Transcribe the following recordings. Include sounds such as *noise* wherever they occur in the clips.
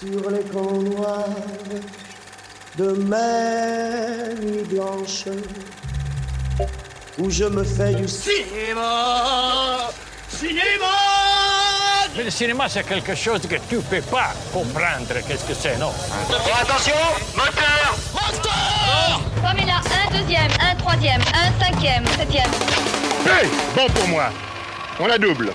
sur les camps noirs de mes nuits blanches où je me fais du Cinéma Cinéma Mais le cinéma, c'est quelque chose que tu peux pas comprendre. Qu'est-ce que c'est, non? Attention Moteur Moteur Comme il a un deuxième, un troisième, un cinquième, septième. Hey Bon pour moi. On la double.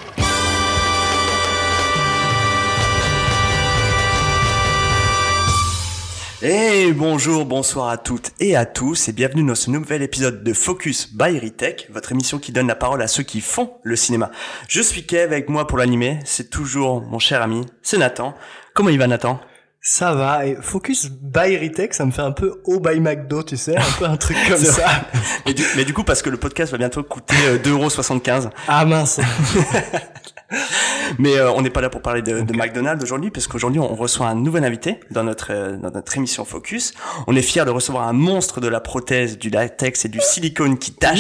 Et bonjour, bonsoir à toutes et à tous et bienvenue dans ce nouvel épisode de Focus by Ritech, votre émission qui donne la parole à ceux qui font le cinéma. Je suis Kev avec moi pour l'animer, c'est toujours mon cher ami, c'est Nathan. Comment il va Nathan? Ça va, et Focus by Ritech, ça me fait un peu au by McDo, tu sais, un peu un truc *laughs* comme ça. mais du, mais du coup, parce que le podcast va bientôt coûter euh, 2,75€. Ah mince *laughs* *laughs* Mais euh, on n'est pas là pour parler de, de McDonald's aujourd'hui, parce qu'aujourd'hui on reçoit un nouvel invité dans notre euh, dans notre émission Focus. On est fiers de recevoir un monstre de la prothèse, du latex et du silicone qui tâche.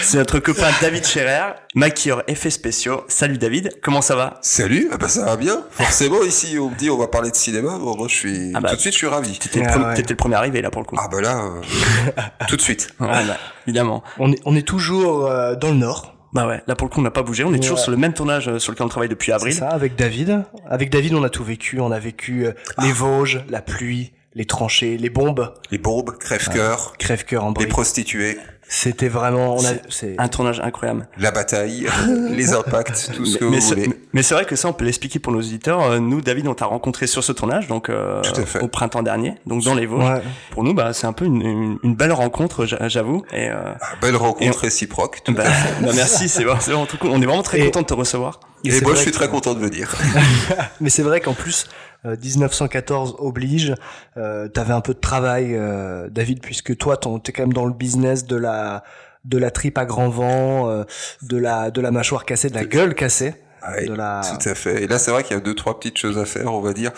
C'est notre copain David Scherer, maquilleur effets spéciaux. Salut David, comment ça va? Salut, ah bah ça va bien. Forcément ici on me dit on va parler de cinéma, bon, moi je suis Ah bah, tout de suite je suis ravi. T'étais le, Ah ouais. le premier arrivé là pour le coup. Ah bah là euh, tout de suite. *laughs* Ouais, bah, évidemment. on est, on est toujours euh, dans le Nord, Bah ouais, là pour le coup on n'a pas bougé. On est toujours sur le même tournage euh, sur lequel on travaille depuis c'est avril. ça, avec David. Avec David, on a tout vécu. On a vécu euh, les Vosges, la pluie, les tranchées, les bombes, Les bombes, crève-cœur, crève-cœur en les prostituées, C'était vraiment... On a, c'est... Un tournage incroyable. la bataille, *laughs* les impacts, tout ce que mais vous c'est- voulez. mais- mais c'est vrai que ça, on peut l'expliquer pour nos auditeurs. Euh, Nous, David, on t'a rencontré sur ce tournage, donc euh, au printemps dernier, donc dans les Vosges. Ouais. Pour nous, bah, c'est un peu une, une, une belle rencontre, j'a- j'avoue. Et euh, Ah, belle rencontre Et on- réciproque. tout bah, à *laughs* fait. bah, merci, c'est vraiment, c'est vraiment tout cool. On est vraiment très Et- content de te recevoir. Et c'est moi je suis que- très content de venir. *laughs* Mais c'est vrai qu'en plus, euh, 1914 oblige, euh, t'avais un peu de travail, euh, David, puisque toi, t'es quand même dans le business de la de la tripe à grand vent, euh, de la de la mâchoire cassée, de la gueule cassée, oui, la. Tout à fait. Et là c'est vrai qu'il y a deux trois petites choses à faire, on va dire.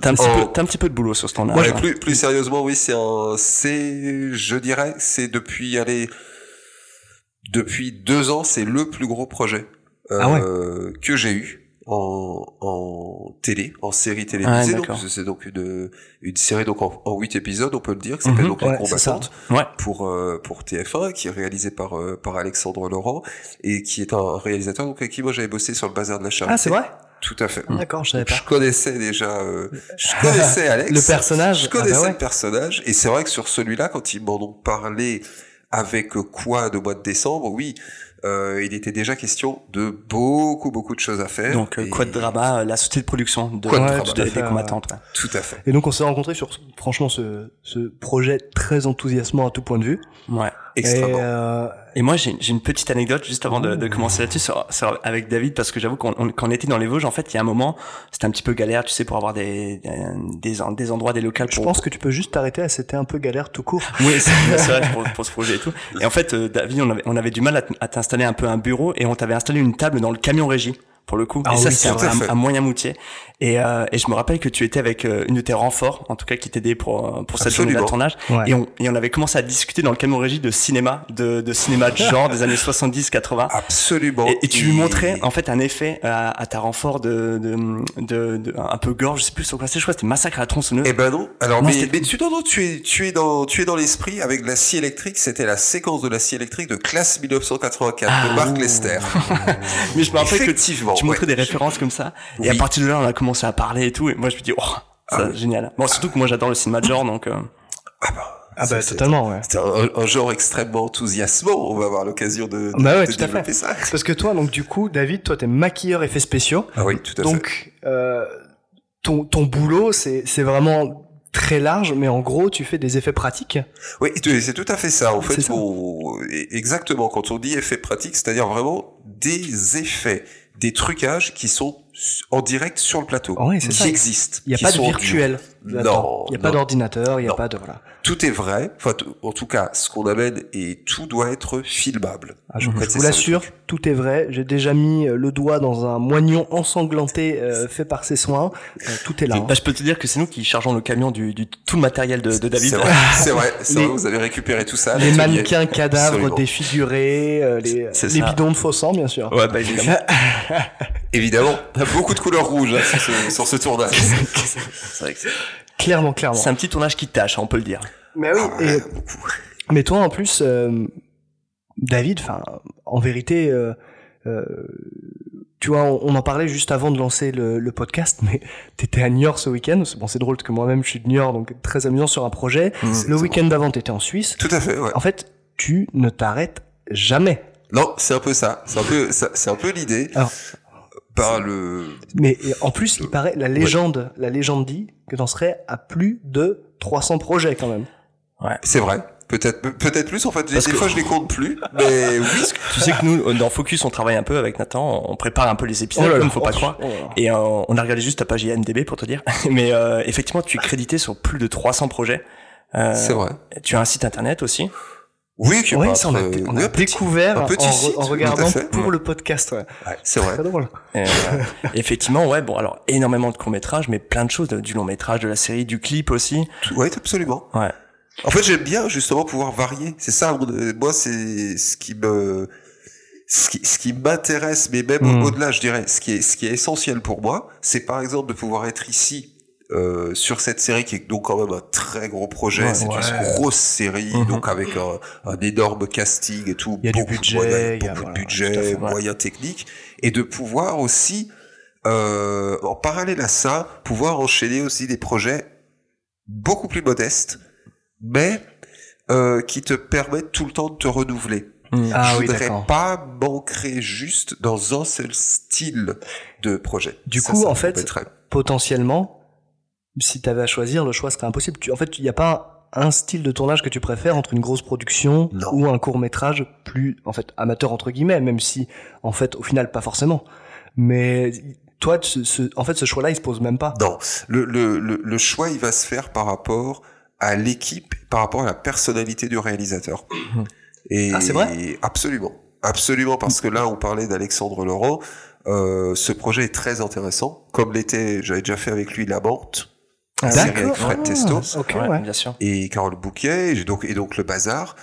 T'as un, petit Oh. un petit peu de boulot sur ce tournage. Moi, plus, plus sérieusement, oui, c'est un, c'est, je dirais, c'est depuis, allez, depuis deux ans, c'est le plus gros projet euh, Ah que j'ai eu en, en télé, en série télévisée. donc, d'accord. c'est donc une, une série donc en, en huit épisodes, on peut le dire, qui s'appelle Mhm. donc Ouais. Combattantes Ouais. pour euh, pour TF1, qui est réalisé par euh, par Alexandre Laurent et qui est un réalisateur donc avec qui moi j'avais bossé sur le bazar de la charité. Ah, c'est vrai? Tout à fait. D'accord, je savais pas. Je connaissais déjà, euh, je connaissais Alex. Le personnage. Je connaissais Ah bah ouais. le personnage. Et c'est vrai que sur celui-là, quand ils m'en ont parlé avec quoi de mois de décembre, oui, euh, il était déjà question de beaucoup, beaucoup de choses à faire. Donc, euh, Et- Quad Drama, euh, la société de production de, Quad de- Drama. de- Tout à des fait, combattantes. ouais. Tout à fait. Et donc on s'est rencontrés sur franchement ce ce projet très enthousiasmant à tout point de vue. Ouais. Extrêmement. Et, euh, Et moi, j'ai une petite anecdote juste avant de, de commencer là-dessus sur, sur- avec David, parce que j'avoue qu'on on- quand on était dans les Vosges, en fait, il y a un moment, c'était un petit peu galère, tu sais, pour avoir des, des, des, en- des endroits, des locales je pour, pense que tu peux juste t'arrêter à c'était un peu galère tout court. *laughs* Oui, c'est vrai *laughs* pour, pour ce projet et tout. Et en fait, euh, David, on avait, on avait du mal à t'installer un peu un bureau et on t'avait installé une table dans le camion régie pour le coup. Ah et ça, oui, c'est un, moyen moutier. Et, euh, et je me rappelle que tu étais avec euh, une de tes renforts, en tout cas qui t'aidait pour euh, pour cette journée de tournage. Ouais. Et on et on avait commencé à discuter dans le camion régie de cinéma, de, de cinéma de genre des années 70-80. Absolument. Et, et tu lui montrais en fait un effet à, à ta renfort de, de, de, de- un peu gorge, je sais plus sur quoi c'est, je crois c'était massacre à la tronçonneuse. Eh ben non. Alors, Non, mais, mais tu, non, non, tu es, tu es dans, tu es dans l'esprit avec la scie électrique. C'était la séquence de la scie électrique de classe 1984 Ah, de Marc ouh. Lester. *laughs* Mais je me rappelle que Effectivement, tu montrais ouais. des références comme ça. Et à partir de là, on a commencé à parler et tout. Et moi, je me dis, oh, ça, Ah génial. Bon, surtout que moi, j'adore le cinéma de genre, donc. euh, Ah bah, Ah bah c'est- totalement ouais. C'est un, un genre extrêmement enthousiasmant. On va avoir l'occasion de, de, Bah ouais, de tout à fait. ça. Parce que toi, donc du coup, David, toi, t'es maquilleur effets spéciaux. Ah oui, tout à fait. Donc, euh, ton, ton boulot, c'est, c'est vraiment très large, mais en gros, tu fais des effets pratiques. Oui, c'est tout à fait ça. En C'est fait, ça. on- exactement. Quand on dit effet pratique, c'est-à-dire vraiment des effets, des trucages qui sont en direct sur le plateau, Ah ouais, c'est qui ça. existent. Il n'y a pas de virtuel. Non, Il n'y a pas d'ordinateur, il n'y a Non. pas de, voilà. Tout est vrai. Enfin, en tout cas, ce qu'on amène et tout doit être filmable. Ah, je, vous l'assure, tout est vrai. J'ai déjà mis euh, le doigt dans un moignon ensanglanté euh, fait par ses soins. Euh, tout est là. hein. Bah, je peux te dire que c'est nous qui chargeons le camion du, du tout le matériel de, de David. *laughs* C'est vrai, c'est vrai, vous avez récupéré tout ça. Les mannequins cadavres Absolument. défigurés, euh, les, bidons de faux sang, bien sûr. Ouais, bah évidemment. *laughs* Évidemment, beaucoup de couleurs rouges hein, sur, ce, *laughs* sur ce tournage. C'est vrai que c'est- Clairement, clairement. c'est un petit tournage qui tâche, on peut le dire. Mais oui. Ah et- mais toi, en plus, euh, David, enfin, en vérité, euh, euh, tu vois, on, on en parlait juste avant de lancer le, le podcast, mais t'étais à Niort ce week-end. C'est- Bon, c'est drôle parce que moi-même, je suis de Niort, donc très amusant sur un projet. Le Exactement. week-end d'avant, t'étais en Suisse. Tout à fait, ouais. En fait, tu ne t'arrêtes jamais. Non, c'est un peu ça. C'est un peu, ça- c'est un peu l'idée. Par le, Mais en plus, il paraît, la légende, la légende dit que t'en serais à plus de 300 projets quand même. c'est vrai. Peut-être, peut-être plus en fait. Des, Parce des que- fois, je les compte plus. Mais *laughs* oui, Tu sais que nous, dans Focus, on travaille un peu avec Nathan, on prépare un peu les épisodes, comme faut pas croire. Oh là là. Et euh, on a regardé juste ta page IMDB pour te dire. *laughs* Mais euh, effectivement, tu es crédité sur plus de 300 projets. Euh, c'est vrai. Tu as un site internet aussi. Oui, Ouais, pas ça, on a, très- on oui, a un petit- découvert un petit en, site, en regardant fait. pour Ouais. le podcast. Ouais. Ouais, c'est vrai. Très drôle. Euh, *laughs* effectivement, ouais. Bon, alors énormément de courts métrages, mais plein de choses, du long métrage, de la série, du clip aussi. Ouais, absolument. Ouais. En fait, j'aime bien justement pouvoir varier. C'est ça, moi, c'est ce qui me, ce qui, ce qui m'intéresse, mais même Mm. au-delà, je dirais, ce qui est, ce qui est essentiel pour moi, c'est par exemple de pouvoir être ici. Euh, sur cette série qui est donc quand même un très gros projet, Ouais, c'est ouais. une grosse série, Mhm. donc avec un, un énorme casting et tout, beaucoup budget, a- beaucoup voilà, de budget, moyens techniques, et de pouvoir aussi, euh, en parallèle à ça, pouvoir enchaîner aussi des projets beaucoup plus modestes, mais euh, qui te permettent tout le temps de te renouveler. Ah je voudrais pas m'ancrer juste dans un seul style de projet. Du Ça, coup, ça en fait. Potentiellement, si t'avais à choisir, le choix serait impossible. Tu, en fait, il n'y a pas un style de tournage que tu préfères entre une grosse production Non. ou un court métrage plus, en fait, amateur entre guillemets, même si, en fait, au final, pas forcément. Mais toi, ce, ce- en fait, ce choix-là, il se pose même pas. Non, le, le, le, le choix, il va se faire par rapport à l'équipe, par rapport à la personnalité du réalisateur. Et Ah, c'est vrai? Absolument. Absolument, parce que là, on parlait d'Alexandre Laurent. Euh, ce projet est très intéressant, comme l'était, j'avais déjà fait avec lui La Mente, Ah, avec Fred Ah, Testo Ok, Ouais, ouais. bien sûr. et Carole Bouquet, et donc, et donc Le Bazar.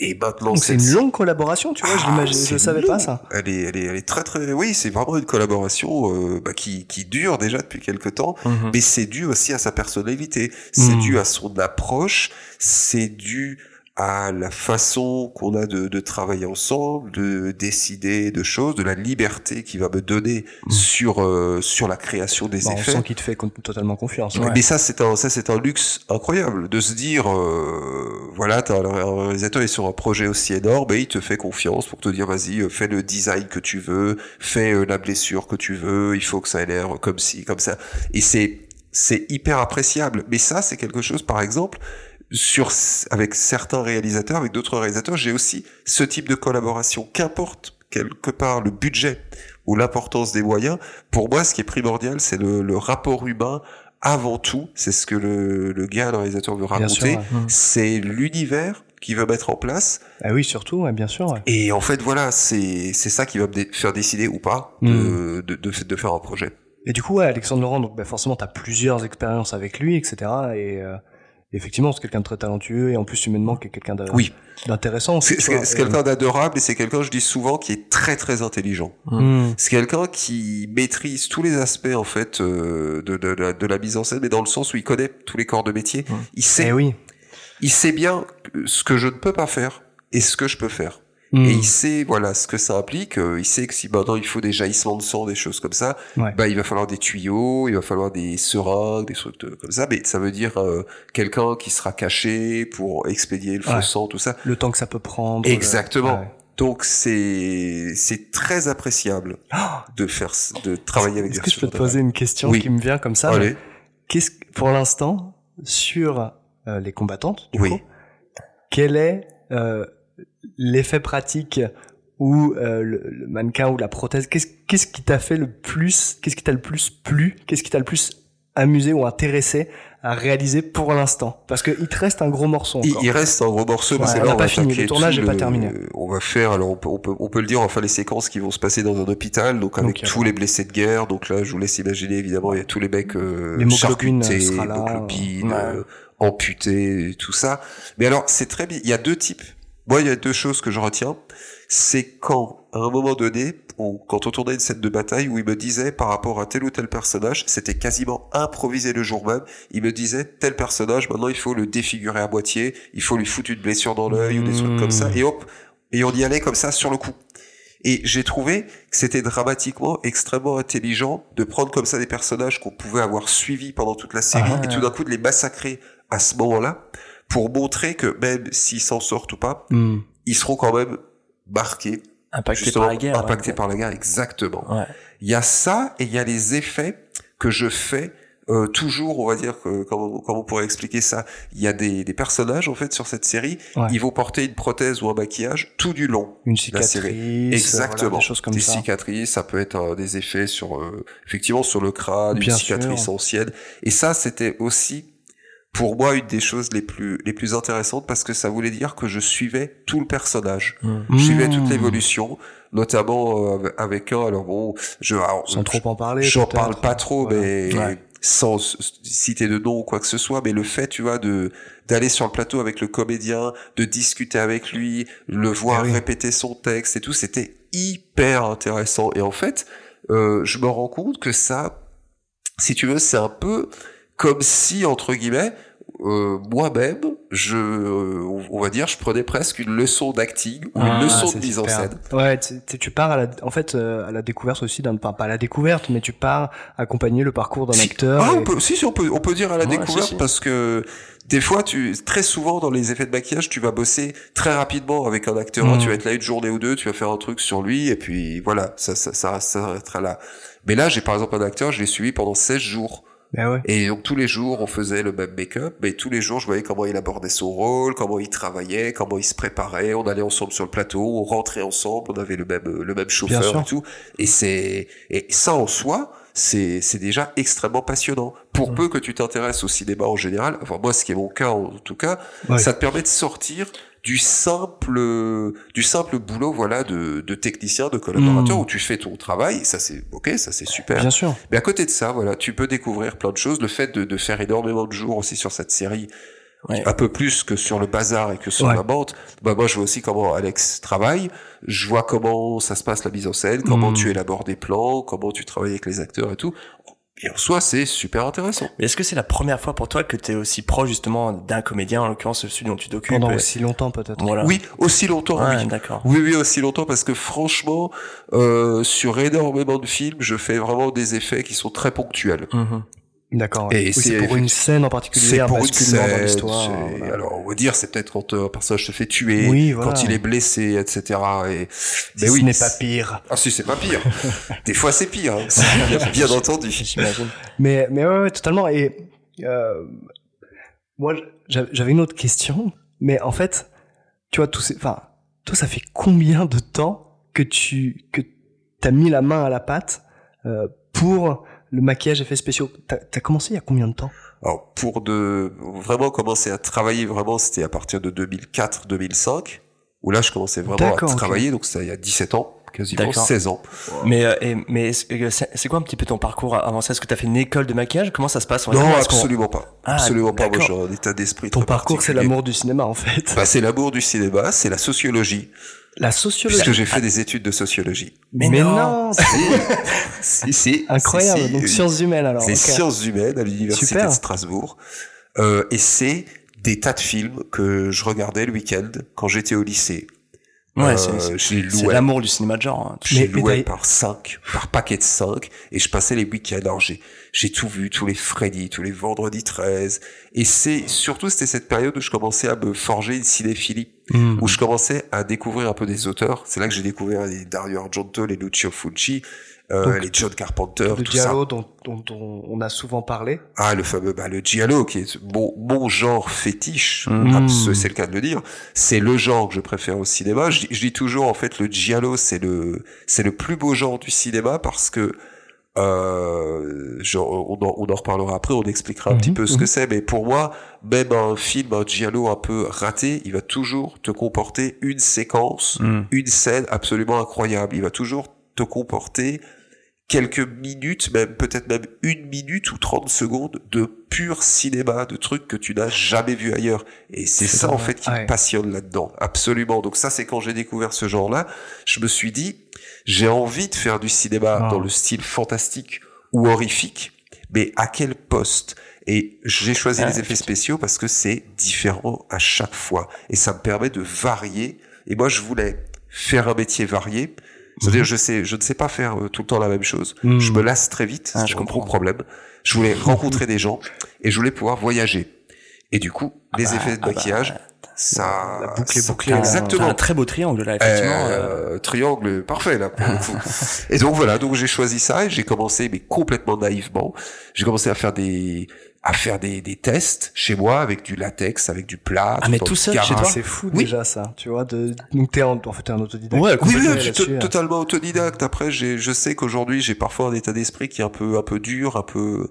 Et maintenant, Donc c'est cette- une longue collaboration, tu vois, je Ah, l'imagine, c'est je savais pas long. ça. Elle est, elle est, elle est très très, oui, c'est vraiment une collaboration euh, bah, qui, qui dure déjà depuis quelque temps, Mhm. mais c'est dû aussi à sa personnalité, c'est Mm. dû à son approche, c'est dû à la façon qu'on a de, de travailler ensemble, de décider de choses, de la liberté qu'il va me donner sur euh, sur la création des Bah, on effets. sent qu'il te fait totalement confiance. Ouais. Mais ça, c'est un, ça, c'est un luxe incroyable de se dire, euh, voilà, t'as un un réalisateur est sur un projet aussi énorme et il te fait confiance pour te dire, vas-y, euh, fais le design que tu veux, fais euh, la blessure que tu veux, il faut que ça ait l'air comme ci, comme ça. Et c'est, c'est hyper appréciable. Mais ça, c'est quelque chose, par exemple, sur, avec certains réalisateurs, avec d'autres réalisateurs, j'ai aussi ce type de collaboration. Qu'importe quelque part le budget ou l'importance des moyens, pour moi, ce qui est primordial, c'est le, le rapport humain avant tout. C'est ce que le, le gars, le réalisateur veut raconter. ouais. C'est l'univers qu'il veut mettre en place. Ah oui, surtout, ouais, bien sûr. ouais. Et en fait, voilà, c'est c'est ça qui va me dé- faire décider ou pas de, de, de, de faire un projet. Et du coup, ouais, Alexandre Laurent, donc bah, forcément, t'as plusieurs expériences avec lui, etc. Et euh, effectivement, c'est quelqu'un de très talentueux et en plus humainement, qui est quelqu'un Oui. d'intéressant. aussi, C'est quelqu'un d'adorable et c'est quelqu'un, je dis souvent, qui est très très intelligent. Hmm. C'est quelqu'un qui maîtrise tous les aspects en fait euh, de, de, de, de la mise en scène, mais dans le sens où il connaît tous les corps de métier. Il sait, Eh oui. il sait bien ce que je ne peux pas faire et ce que je peux faire. Hmm. Et il sait voilà ce que ça implique. euh, Il sait que si maintenant il faut des jaillissements de sang, des choses comme ça, Ouais. bah il va falloir des tuyaux, il va falloir des seringues, des trucs de- comme ça. Mais ça veut dire euh, quelqu'un qui sera caché pour expédier le faux Ouais. sang, tout ça. Le temps que ça peut prendre. Exactement. Ouais. Donc c'est c'est très appréciable de faire de travailler avec Est-ce que je peux te poser une question Oui. qui me vient comme ça? Allez. Qu'est-ce que- pour l'instant sur euh, les combattantes du Oui. coup, quel est euh, l'effet pratique ou euh, le, le mannequin ou la prothèse Qu'est-ce qu'est-ce qui t'a fait le plus Qu'est-ce qui t'a le plus plu Qu'est-ce qui t'a le plus amusé ou intéressé à réaliser pour l'instant? Parce que il te reste un gros morceau Il, encore. il reste un gros morceau Ouais, que on là n'a on pas va fini, le tournage tout est pas terminé. On va faire alors on peut, on peut on peut le dire faire les séquences qui vont se passer dans un hôpital donc avec Donc, tous les blessés de guerre donc là je vous laisse imaginer évidemment il y a tous les mecs euh, L'hémoglobine charcutés, sera là. l'hémoglobine, Ouais. euh, amputés tout ça. Mais alors c'est très bien il y a deux types. Moi il y a deux choses que je retiens c'est quand à un moment donné, on- quand on tournait une scène de bataille, où il me disait par rapport à tel ou tel personnage, c'était quasiment improvisé le jour même. Il me disait tel personnage, maintenant il faut le défigurer à moitié, il faut lui foutre une blessure dans l'œil ou des trucs comme ça, et hop, et on y allait comme ça sur le coup. Et j'ai trouvé que c'était dramatiquement extrêmement intelligent de prendre comme ça des personnages qu'on pouvait avoir suivis pendant toute la série Ah. et tout d'un coup de les massacrer à ce moment-là pour montrer que même s'ils s'en sortent ou pas, Hmm. ils seront quand même marqués, Impacté justement, par la guerre. impactés ouais. par la guerre, exactement. Ouais. Il y a ça et il y a les effets que je fais euh, toujours, on va dire, que, comment, comment on pourrait expliquer ça Il y a des, des personnages en fait sur cette série, Ouais. ils vont porter une prothèse ou un maquillage tout du long. Une La série. cicatrice. Exactement. voilà, des choses comme des ça. cicatrices, ça peut être euh, des effets sur, euh, effectivement, sur le crâne, Bien une cicatrice sûr. ancienne. Et ça, c'était aussi, pour moi, une des choses les plus, les plus intéressantes parce que ça voulait dire que je suivais tout le personnage. Je suivais toute Hmm. l'évolution, notamment euh, avec un, alors bon, je, alors, Sans trop en parler. J'en parle pas trop, Voilà. mais Ouais. sans citer de nom ou quoi que ce soit, mais le fait, tu vois, de d'aller sur le plateau avec le comédien, de discuter avec lui, le voir Ah oui. répéter son texte et tout, c'était hyper intéressant. Et en fait, euh, je me rends compte que ça, si tu veux, c'est un peu comme si, entre guillemets, euh, moi-même, je, euh, on- va dire, je prenais presque une leçon d'acting ou Ah, une leçon de mise en scène. Ouais, tu, tu- tu pars à la, en fait, euh, à la découverte aussi d'un, enfin, pas à la découverte, mais tu pars accompagner le parcours d'un Si- acteur. Ah, et- on peut, si, si, on peut, on peut dire à la Ouais, découverte si, si. parce que des fois, tu, très souvent dans les effets de maquillage, tu vas bosser très rapidement avec un acteur. Tu vas être là une journée ou deux, tu vas faire un truc sur lui et puis voilà, ça, ça, ça, ça s'arrêtera là. Mais là, j'ai par exemple un acteur, je l'ai suivi pendant 16 jours. Ouais. Et donc tous les jours, on faisait le même make-up, mais tous les jours, je voyais comment il abordait son rôle, comment il travaillait, comment il se préparait. On allait ensemble sur le plateau, on rentrait ensemble, on avait le même le même chauffeur et tout. Et c'est et ça en soi, c'est c'est déjà extrêmement passionnant. Pour peu que tu t'intéresses au cinéma en général, enfin moi, ce qui est mon cas en tout cas, Ouais. ça te permet de sortir du simple du simple boulot voilà de, de technicien de collaborateur Mm. où tu fais ton travail ça c'est ok ça c'est super Bien sûr. mais à côté de ça, voilà, tu peux découvrir plein de choses. Le fait de, de faire énormément de jours aussi sur cette série, Ouais. un peu plus que sur le bazar et que sur Ouais. la bande. Bah moi, je vois aussi comment Alex travaille. Je vois comment ça se passe la mise en scène, comment Mm. tu élabores des plans, comment tu travailles avec les acteurs et tout. Et en soi, c'est super intéressant. Mais est-ce que c'est la première fois pour toi que tu es aussi proche justement d'un comédien, en l'occurrence celui dont tu t'occupes Pendant et- aussi longtemps, peut-être. Voilà. Oui, aussi longtemps. Ouais, oui. d'accord. Oui, oui, aussi longtemps parce que franchement, euh, sur énormément de films, je fais vraiment des effets qui sont très ponctuels. Mhm. D'accord. Et Oui, c'est pour une scène en particulier, C'est pour une basculement dans scène. l'histoire. voilà. Alors, on va dire, c'est peut-être quand un personnage se fait tuer, Oui, voilà. quand il est blessé, etc. Et, Si oui, ce n'est c'est- pas pire. Ah si, c'est pas pire. *laughs* Des fois, c'est pire. hein. *laughs* Bien, entendu. Mais, mais ouais, ouais, totalement. Et euh, moi, j'a- j'avais une autre question. Mais en fait, tu vois, tout ces, enfin, toi, ça fait combien de temps que tu que t'as mis la main à la pâte euh, pour le maquillage effets spéciaux T'as as commencé il y a combien de temps? Alors, pour de vraiment commencer à travailler, vraiment, c'était à partir de 2004-2005, où là, je commençais vraiment à travailler. Donc, ça, il y a 17 ans, quasiment D'accord. 16 ans. Mais, euh, et- mais que c'est quoi un petit peu ton parcours avant ça? Est-ce que tu as fait une école de maquillage? Comment ça se passe Non, absolument pas. Ah, absolument pas. Moi, j'ai un état d'esprit Ton très parcours, c'est l'amour du cinéma, en fait. Bah, c'est l'amour du cinéma, c'est la sociologie, La sociologie. puisque j'ai fait des études de sociologie. Mais Mais non. non, si, *laughs* si, incroyable. si, si. Donc sciences humaines alors. C'est sciences humaines à l'université Super. de Strasbourg. Euh, et c'est des tas de films que je regardais le week-end quand j'étais au lycée. Ouais, Euh, c'est- l'amour du cinéma de genre. hein. Louais t'as- par 5, par paquet de 5, et je passais les week-ends. Alors j'ai, j'ai tout vu, tous les Freddy, tous les vendredis 13. Et c'est, surtout c'était cette période où je commençais à me forger une cinéphilie, Hmm. où je commençais à découvrir un peu des auteurs. C'est là que j'ai découvert les Dario Argento, les Lucio Fulci, euh, Donc, les John Carpenter, Le tout ça. Diallo dont, dont, dont on a souvent parlé. Ah, le fameux, bah, le giallo, qui est mon, mon genre fétiche, Mm. abs- c'est le cas de le dire. C'est le genre que je préfère au cinéma. Je, dis- je dis toujours, en fait, le giallo, c'est le, c'est le plus beau genre du cinéma parce que, euh, on, en, on en reparlera après, on expliquera un Mhm, petit peu ce mhm. que c'est, mais pour moi, même un film, un giallo un peu raté, il va toujours te comporter une séquence, Mm. une scène absolument incroyable. Il va toujours te comporter quelques minutes, même peut-être même une minute ou 30 secondes de pur cinéma, de trucs que tu n'as jamais vu ailleurs. Et c'est ça en fait qui Ouais. me passionne là-dedans, absolument. Donc ça c'est quand j'ai découvert ce genre-là, je me suis dit, j'ai envie de faire du cinéma Ah. dans le style fantastique ou horrifique, mais à quel poste? Et j'ai choisi Ah, les effets spéciaux parce que c'est différent à chaque fois. Et ça me permet de varier. Et moi, je voulais faire un métier varié. C'est-à-dire, je sais, je ne sais pas faire euh, tout le temps la même chose. Mhm. Je me lasse très vite. Ah, je comprends. gros problème. Je voulais *laughs* rencontrer des gens et je voulais pouvoir voyager. Et du coup, les bah, effets de ah bah, maquillage, ça, la boucle est bouclée, Exactement. un très beau triangle là, effectivement. euh, Euh, triangle parfait là. pour le coup. *laughs* et donc voilà, donc j'ai choisi ça et j'ai commencé mais complètement naïvement. J'ai commencé à faire des à faire des, des tests chez moi avec du latex, avec du plâtre. Ah, mais tout seul, chez toi C'est fou Oui. déjà ça, tu vois. De... Donc t'es en... en fait t'es un autodidacte. Ouais, Oui, oui, je suis hein. totalement autodidacte. Après, j'ai, je sais qu'aujourd'hui, j'ai parfois un état d'esprit qui est un peu, un peu dur, un peu,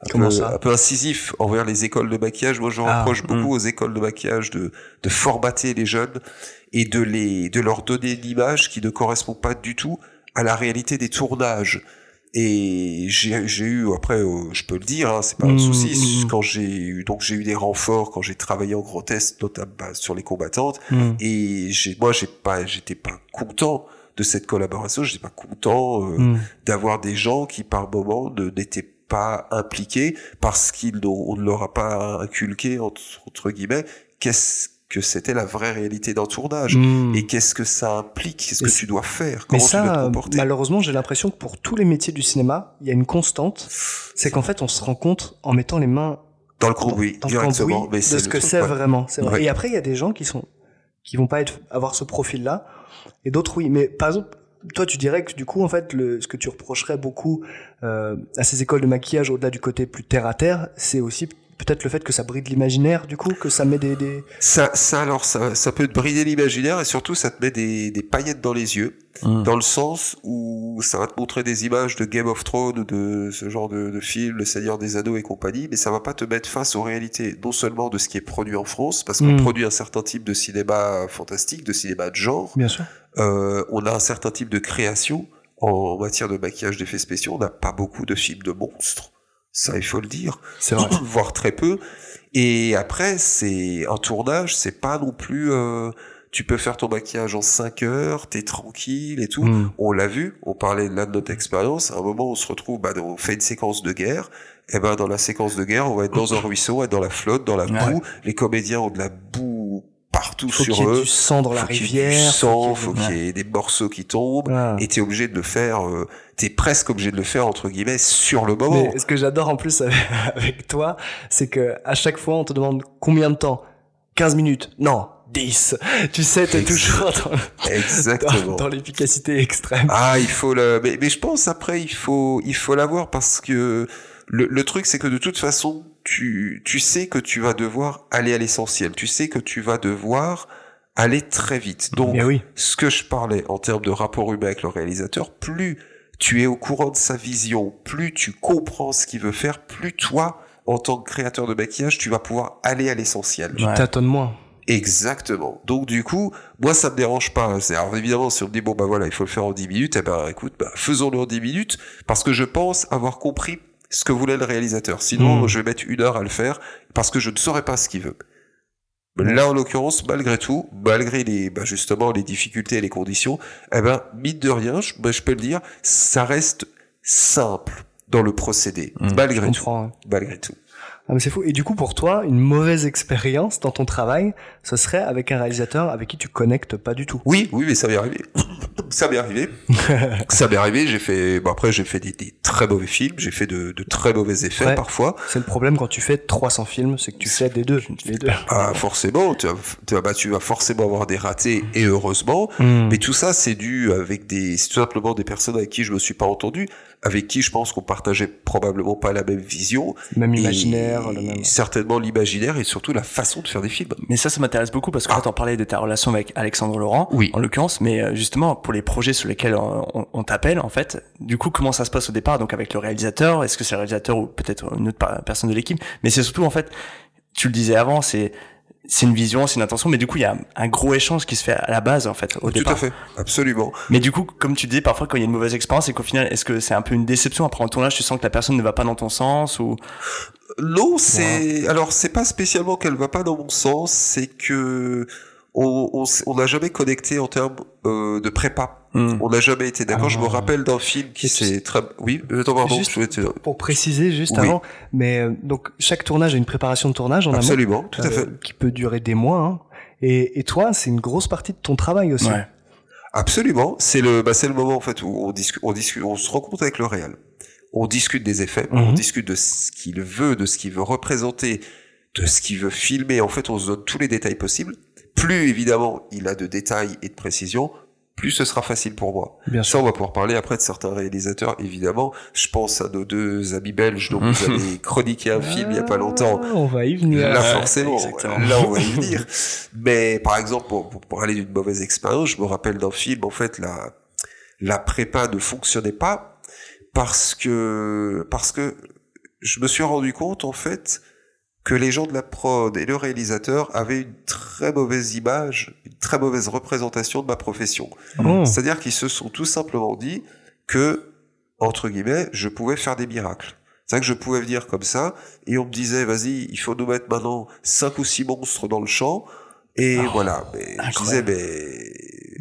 un Comment peu, ça un peu incisif envers les écoles de maquillage. Moi, je Ah, reproche hmm. beaucoup aux écoles de maquillage de, de formater les jeunes et de les, de leur donner une image qui ne correspond pas du tout à la réalité des tournages. Et j'ai, eu après, euh, je peux le dire, hein, c'est pas un Mm, souci. mm. Quand j'ai eu, donc j'ai eu des renforts quand j'ai travaillé en grotesque, notamment bah, sur les combattantes. Et j'ai, moi, j'ai pas, j'étais pas content de cette collaboration. J'étais pas content euh, d'avoir des gens qui, par moment, ne n'étaient pas impliqués parce qu'ils n'ont, on ne leur a pas inculqué entre, entre guillemets qu'est-ce que c'était la vraie réalité d'un tournage Hmm. et qu'est-ce que ça implique, qu'est-ce que tu dois faire, Mais comment tu dois te ça, comporter? malheureusement, j'ai l'impression que pour tous les métiers du cinéma, il y a une constante. C'est qu'en fait, on se rend compte en mettant les mains Dans le cambouis, dans directement. mais de ce que c'est vraiment. Vrai. Ouais. Et après, il y a des gens qui sont qui vont pas être avoir ce profil-là, et d'autres oui. Mais par exemple, toi, tu dirais que du coup, en fait, le, ce que tu reprocherais beaucoup euh, à ces écoles de maquillage, au-delà du côté plus terre à terre, c'est aussi peut-être le fait que ça bride l'imaginaire, du coup, que ça met des, des... Ça, ça alors, ça, ça peut te brider l'imaginaire et surtout, ça te met des, des paillettes dans les yeux, Mm. dans le sens où ça va te montrer des images de Game of Thrones, ou de ce genre de, de film, Le Seigneur des Anneaux et compagnie, mais ça va pas te mettre face aux réalités, non seulement de ce qui est produit en France, parce qu'on Mm. produit un certain type de cinéma fantastique, de cinéma de genre, Bien sûr. euh, on a un certain type de création en matière de maquillage d'effets spéciaux, on n'a pas beaucoup de films de monstres, ça il faut le dire C'est vrai. *clears throat* voire très peu. Et après, c'est un tournage, c'est pas non plus. euh, tu peux faire ton maquillage en 5 heures, t'es tranquille et tout. Hmm. On l'a vu, on parlait là de notre expérience. À un moment, on se retrouve, bah, on fait une séquence de guerre. Et ben, dans la séquence de guerre, on va être dans un *laughs* ruisseau, être dans la flotte, dans la Ouais. boue. Les comédiens ont de la boue partout Faut qu'il sur y ait eux. du sang dans la Faut qu'il y ait rivière. du sang, faut qu'il y ait des morceaux qui tombent. Et t'es obligé de le faire, euh, t'es presque obligé de le faire, entre guillemets, sur le moment. Mais ce que j'adore en plus *laughs* avec, toi, c'est que à chaque fois on te demande combien de temps? 15 minutes? Non, 10. Tu sais, t'es toujours dans, *laughs* Exactement. dans, dans l'efficacité extrême. Ah, il faut le. Mais, mais je pense après, il faut, il faut l'avoir parce que le, le truc, c'est que de toute façon, tu, tu sais que tu vas devoir aller à l'essentiel. Tu sais que tu vas devoir aller très vite. Donc, oui. ce que je parlais en termes de rapport humain avec le réalisateur, plus tu es au courant de sa vision, plus tu comprends ce qu'il veut faire, plus toi, en tant que créateur de maquillage, tu vas pouvoir aller à l'essentiel. Ouais. Tâtonne moins. Exactement. Donc du coup, moi ça me dérange pas. C'est alors évidemment si on me dit bon bah voilà il faut le faire en 10 minutes, eh ben écoute, bah, faisons-le en 10 minutes parce que je pense avoir compris ce que voulait le réalisateur. Sinon Mm. je vais mettre une heure à le faire parce que je ne saurais pas ce qu'il veut. Là en l'occurrence, malgré tout, malgré les bah, justement les difficultés et les conditions, eh ben mine de rien, je, bah, je peux le dire, ça reste simple dans le procédé, Mm. Je malgré tout, hein. malgré tout. Ah, mais c'est fou. Et du coup, pour toi, une mauvaise expérience dans ton travail, ce serait avec un réalisateur avec qui tu connectes pas du tout. Oui, oui, mais ça m'est arrivé. *coughs* ça m'est arrivé. *laughs* ça m'est arrivé. J'ai fait. Bon après, j'ai fait des, des très mauvais films. J'ai fait de, de très mauvais effets Ouais. parfois. C'est le problème quand tu fais 300 films, c'est que tu fais des deux. Les deux. Ah, forcément, tu vas, bah, tu vas forcément avoir des ratés et heureusement. Hmm. Mais tout ça, c'est dû avec des, tout simplement des personnes avec qui je me suis pas entendu, avec qui je pense qu'on partageait probablement pas la même vision, Même et imaginaire, le même. certainement l'imaginaire et surtout la façon de faire des films. Mais ça, ça m'intéresse beaucoup parce que là, t'en parlais de ta relation avec Alexandre Laurent, Oui. en l'occurrence, mais euh, justement pour les projets sur lesquels euh, on, on t'appelle, en fait, du coup, comment ça se passe au départ Donc avec le réalisateur, est-ce que c'est le réalisateur ou peut-être une autre personne de l'équipe? Mais c'est surtout, en fait, tu le disais avant, c'est c'est une vision, c'est une intention, mais du coup, il y a un gros échange qui se fait à la base, en fait, au Tout départ. à fait, absolument. Mais du coup, comme tu dis, parfois, quand il y a une mauvaise expérience, et qu'au final, est-ce que c'est un peu une déception? Après en tournage, tu sens que la personne ne va pas dans ton sens, ou? Non, c'est alors c'est pas spécialement qu'elle va pas dans mon sens, c'est que on on n'a jamais connecté en termes euh, de prépa. Hmm. On n'a jamais été d'accord. Je me Ah. rappelle d'un film qui s'est très oui. euh, Attends, pardon. Juste je te- Pour préciser juste Oui. avant, mais euh, donc chaque tournage a une préparation de tournage en amont, Absolument, tout à euh, fait. qui peut durer des mois. hein. Et, et toi, c'est une grosse partie de ton travail aussi. Ouais. Absolument. C'est le, bah, c'est le moment en fait où on discute, on discute, on se rencontre avec le réel. On discute des effets, on Mhm. discute de ce qu'il veut, de ce qu'il veut représenter, de ce qu'il veut filmer. En fait, on se donne tous les détails possibles. Plus évidemment il a de détails et de précision, plus ce sera facile pour moi. Bien Ça, on va pouvoir parler après de certains réalisateurs, évidemment. Je pense à nos deux amis belges dont vous avez *laughs* chroniqué un film il y a pas longtemps. Ah, On va y venir. Là, forcément, exactement. là, on va y *laughs* venir. Mais par exemple, pour, pour parler d'une mauvaise expérience, je me rappelle d'un film, en fait, la, la prépa ne fonctionnait pas parce que, parce que je me suis rendu compte, en fait, que les gens de la prod et le réalisateur avaient une très mauvaise image, une très mauvaise représentation de ma profession. Oh. C'est-à-dire qu'ils se sont tout simplement dit que, entre guillemets, je pouvais faire des miracles. C'est vrai que je pouvais venir comme ça, et on me disait, vas-y, il faut nous mettre maintenant cinq ou six monstres dans le champ, et Oh, voilà. Mais je disais, mais,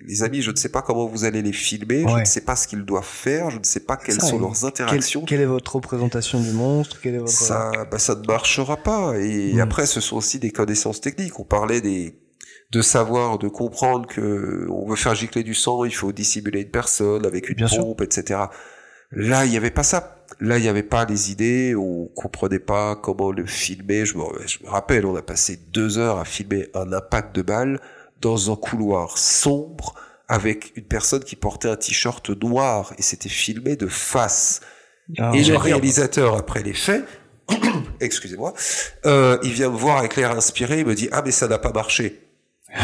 les amis, je ne sais pas comment vous allez les filmer, je ne sais pas ce qu'ils doivent faire, je ne sais pas quelles Ça, sont leurs interactions. quelle est votre représentation du monstre Quelle est votre... Ça, bah, ça ne marchera pas. Et Mm. après, ce sont aussi des connaissances techniques. On parlait des, de savoir, de comprendre que on veut faire gicler du sang, il faut dissimuler une personne avec une Bien sûr. pompe, etc. Là, il n'y avait pas ça. Là, il n'y avait pas les idées, on comprenait pas comment le filmer. Je me, je me rappelle, on a passé deux heures à filmer un impact de balle dans un couloir sombre avec une personne qui portait un t-shirt noir et c'était filmé de face. Ah, Et le réalisateur, après les faits, *coughs* excusez-moi, euh, il vient me voir avec l'air inspiré, il me dit, ah, mais ça n'a pas marché. *laughs*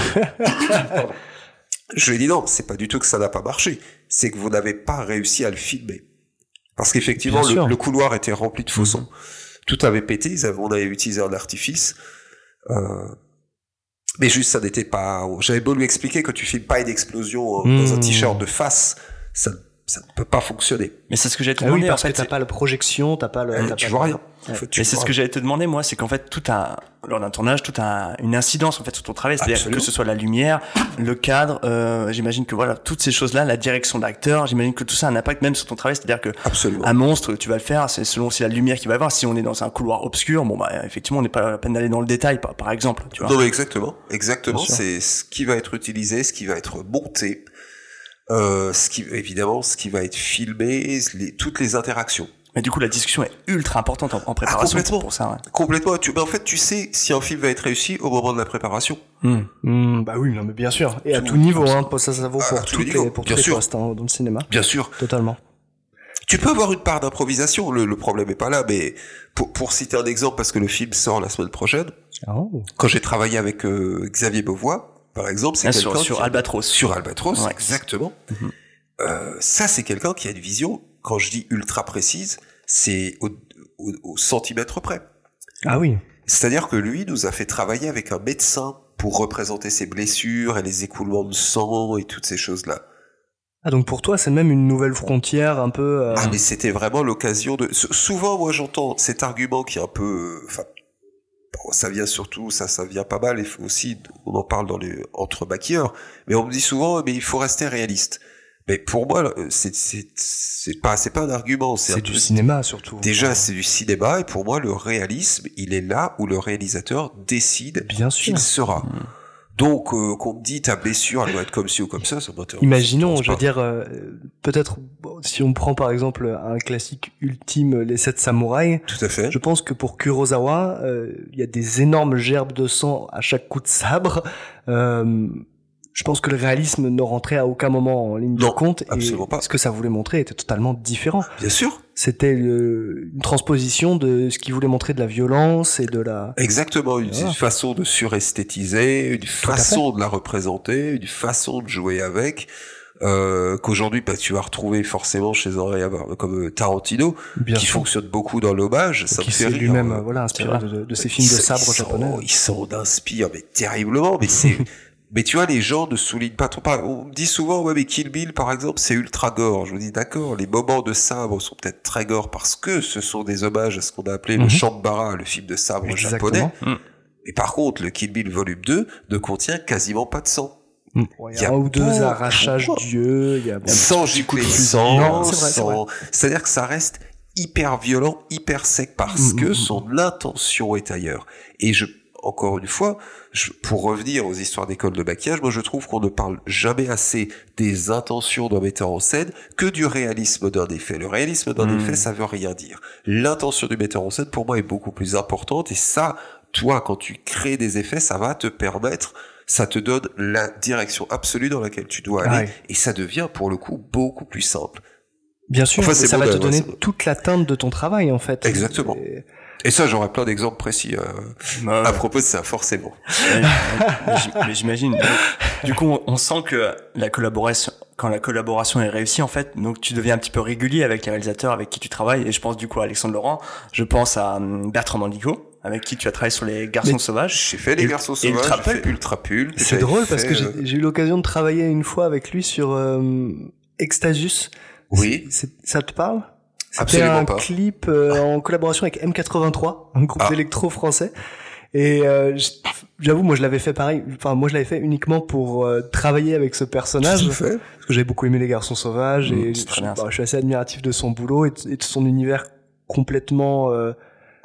Je lui ai dit non, c'est pas du tout que ça n'a pas marché, c'est que vous n'avez pas réussi à le filmer. Parce qu'effectivement, le, couloir était rempli de faux sons. Tout avait pété, avaient- on avait utilisé un artifice. Euh, mais juste, ça n'était pas... J'avais beau lui expliquer que tu filmes pas une explosion euh, dans un Mmh. t-shirt de face, ça, ça ne peut pas fonctionner. Mais c'est ce que j'allais te Ah oui, demander, en parce fait. que t'as pas la projection, t'as pas le. Euh, t'as tu pas vois le- rien. En fait, tu Et c'est ce que j'allais te demander, moi, c'est qu'en fait, tout un, lors d'un tournage, tout un, une incidence, en fait, sur ton travail. C'est-à-dire que ce soit la lumière, le cadre, euh, j'imagine que voilà, toutes ces choses-là, la direction d'acteur, j'imagine que tout ça a un impact même sur ton travail. C'est-à-dire que Absolument. un monstre, tu vas le faire, c'est selon aussi la lumière qu'il va y avoir. Si on est dans un couloir obscur, bon, bah, effectivement, on n'est pas à la peine d'aller dans le détail, par, par exemple, tu vois. Non, mais exactement, exactement. C'est ce qui va être utilisé, ce qui va être monté, euh, ce qui évidemment, ce qui va être filmé, les, toutes les interactions. Mais du coup, la discussion est ultra importante en, en préparation Ah, complètement. pour ça. Ouais. Complètement. Tu, mais en fait, tu sais si un film va être réussi au moment de la préparation. Hmm, bah oui, non, mais bien sûr. Et à Tout- niveau, hein, ça, ça vaut Ah, pour, toutes les pour tous bien les sûr. postes hein, dans le cinéma. Bien sûr. Totalement. Tu peux avoir une part d'improvisation. Le, le problème est pas là, mais pour, pour citer un exemple, parce que le film sort la semaine prochaine. Oh. Quand j'ai travaillé avec euh, Xavier Beauvois, par exemple, c'est Ah, quelqu'un sur, Albatros. Sur Albatros, Ouais. exactement. Mhm. Euh, ça, c'est quelqu'un qui a une vision, quand je dis ultra précise, c'est au, au- au centimètre près. Ah oui. C'est-à-dire que lui nous a fait travailler avec un médecin pour représenter ses blessures et les écoulements de sang et toutes ces choses-là. Ah donc pour toi, c'est même une nouvelle frontière un peu. euh, Ah, mais c'était vraiment l'occasion de... sou- Souvent, moi, j'entends cet argument qui est un peu... euh, Enfin, bon, ça vient surtout, ça, ça vient pas mal, il faut aussi, on en parle dans les, entre maquilleurs, mais on me dit souvent, mais il faut rester réaliste. Mais pour moi, là, c'est, c'est, c'est pas, c'est pas un argument, c'est, c'est un du peu- cinéma surtout. Déjà, c'est du cinéma, et pour moi, le réalisme, il est là où le réalisateur décide Bien sûr. qu'il sera. Donc, euh, qu'on me dit ta blessure, elle doit être comme ci ou comme ça, ça m'intéresse. Imaginons, je veux dire, euh, peut-être si on prend par exemple un classique ultime, les sept samouraïs. Tout à fait. je pense que pour Kurosawa, euh, il y a des énormes gerbes de sang à chaque coup de sabre. Je pense que le réalisme ne rentrait à aucun moment en ligne Non, de compte. absolument et pas. Ce que ça voulait montrer était totalement différent. Bien sûr. C'était euh, une transposition de ce qu'il voulait montrer de la violence et de la... Exactement, une, façon de suresthétiser, une façon de la représenter, une façon de jouer avec. euh, qu'aujourd'hui bah, tu vas retrouver forcément chez un comme euh, Tarantino, Bien qui sûr. fonctionne beaucoup dans l'hommage. Ça qui s'est lui-même, Euh, voilà, inspiré de, de ces films de sabre japonais. Ils s'en inspirent, mais terriblement. Mais c'est, *laughs* mais tu vois, les gens ne soulignent pas trop. On me dit souvent, ouais, mais Kill Bill, par exemple, c'est ultra gore. Je vous dis, d'accord, les moments de sabre sont peut-être très gore parce que ce sont des hommages à ce qu'on a appelé le Mhm. Shambara, le film de sabre Exactement. japonais. Mm. Et par contre, le Kill Bill volume 2 ne contient quasiment pas de sang. Bon, Il y a un ou deux arrachages d'yeux, il y a bon, sans gicler de sang, sans- C'est-à-dire que ça reste hyper violent, hyper sec parce Mm, que mm, son intention est ailleurs. Et je, encore une fois, je- pour revenir aux histoires d'école de maquillage, moi je trouve qu'on ne parle jamais assez des intentions d'un metteur en scène que du réalisme d'un effet. Le réalisme d'un Mm. effet, ça veut rien dire. L'intention du metteur en scène, pour moi, est beaucoup plus importante et ça, toi, quand tu crées des effets, ça va te permettre ça te donne la direction absolue dans laquelle tu dois aller, Ah ouais. et ça devient pour le coup beaucoup plus simple. Bien sûr, Enfin, ça bon va te d'avoir- donner toute la teinte de ton travail en fait. Exactement. Et- Et ça, j'aurais plein d'exemples précis euh, Bah, à propos de ça, forcément. Mais j'imagine. Du coup, on- sent que la collaboration, quand la collaboration est réussie, en fait, donc tu deviens un petit peu régulier avec les réalisateurs avec qui tu travailles. Et je pense du coup à Alexandre Laurent. Je pense à hum, Bertrand Mandico, avec qui tu as travaillé sur les Garçons Mais- sauvages. J'ai fait les Et- garçons sauvages, Ultra fait. Ultra. C'est drôle parce que euh, j'ai eu l'occasion de travailler une fois avec lui sur euh, Extasius. Oui. C'est- ça te parle? Absolument un pas. clip euh, en collaboration avec M83, un groupe Ah. d'électro français. Et euh, j'avoue, moi je l'avais fait pareil. Enfin, moi je l'avais fait uniquement pour euh, travailler avec ce personnage, parce que j'avais beaucoup aimé les garçons sauvages Mmh, et je, bien, bah, je suis assez admiratif de son boulot et de, et de son univers complètement euh,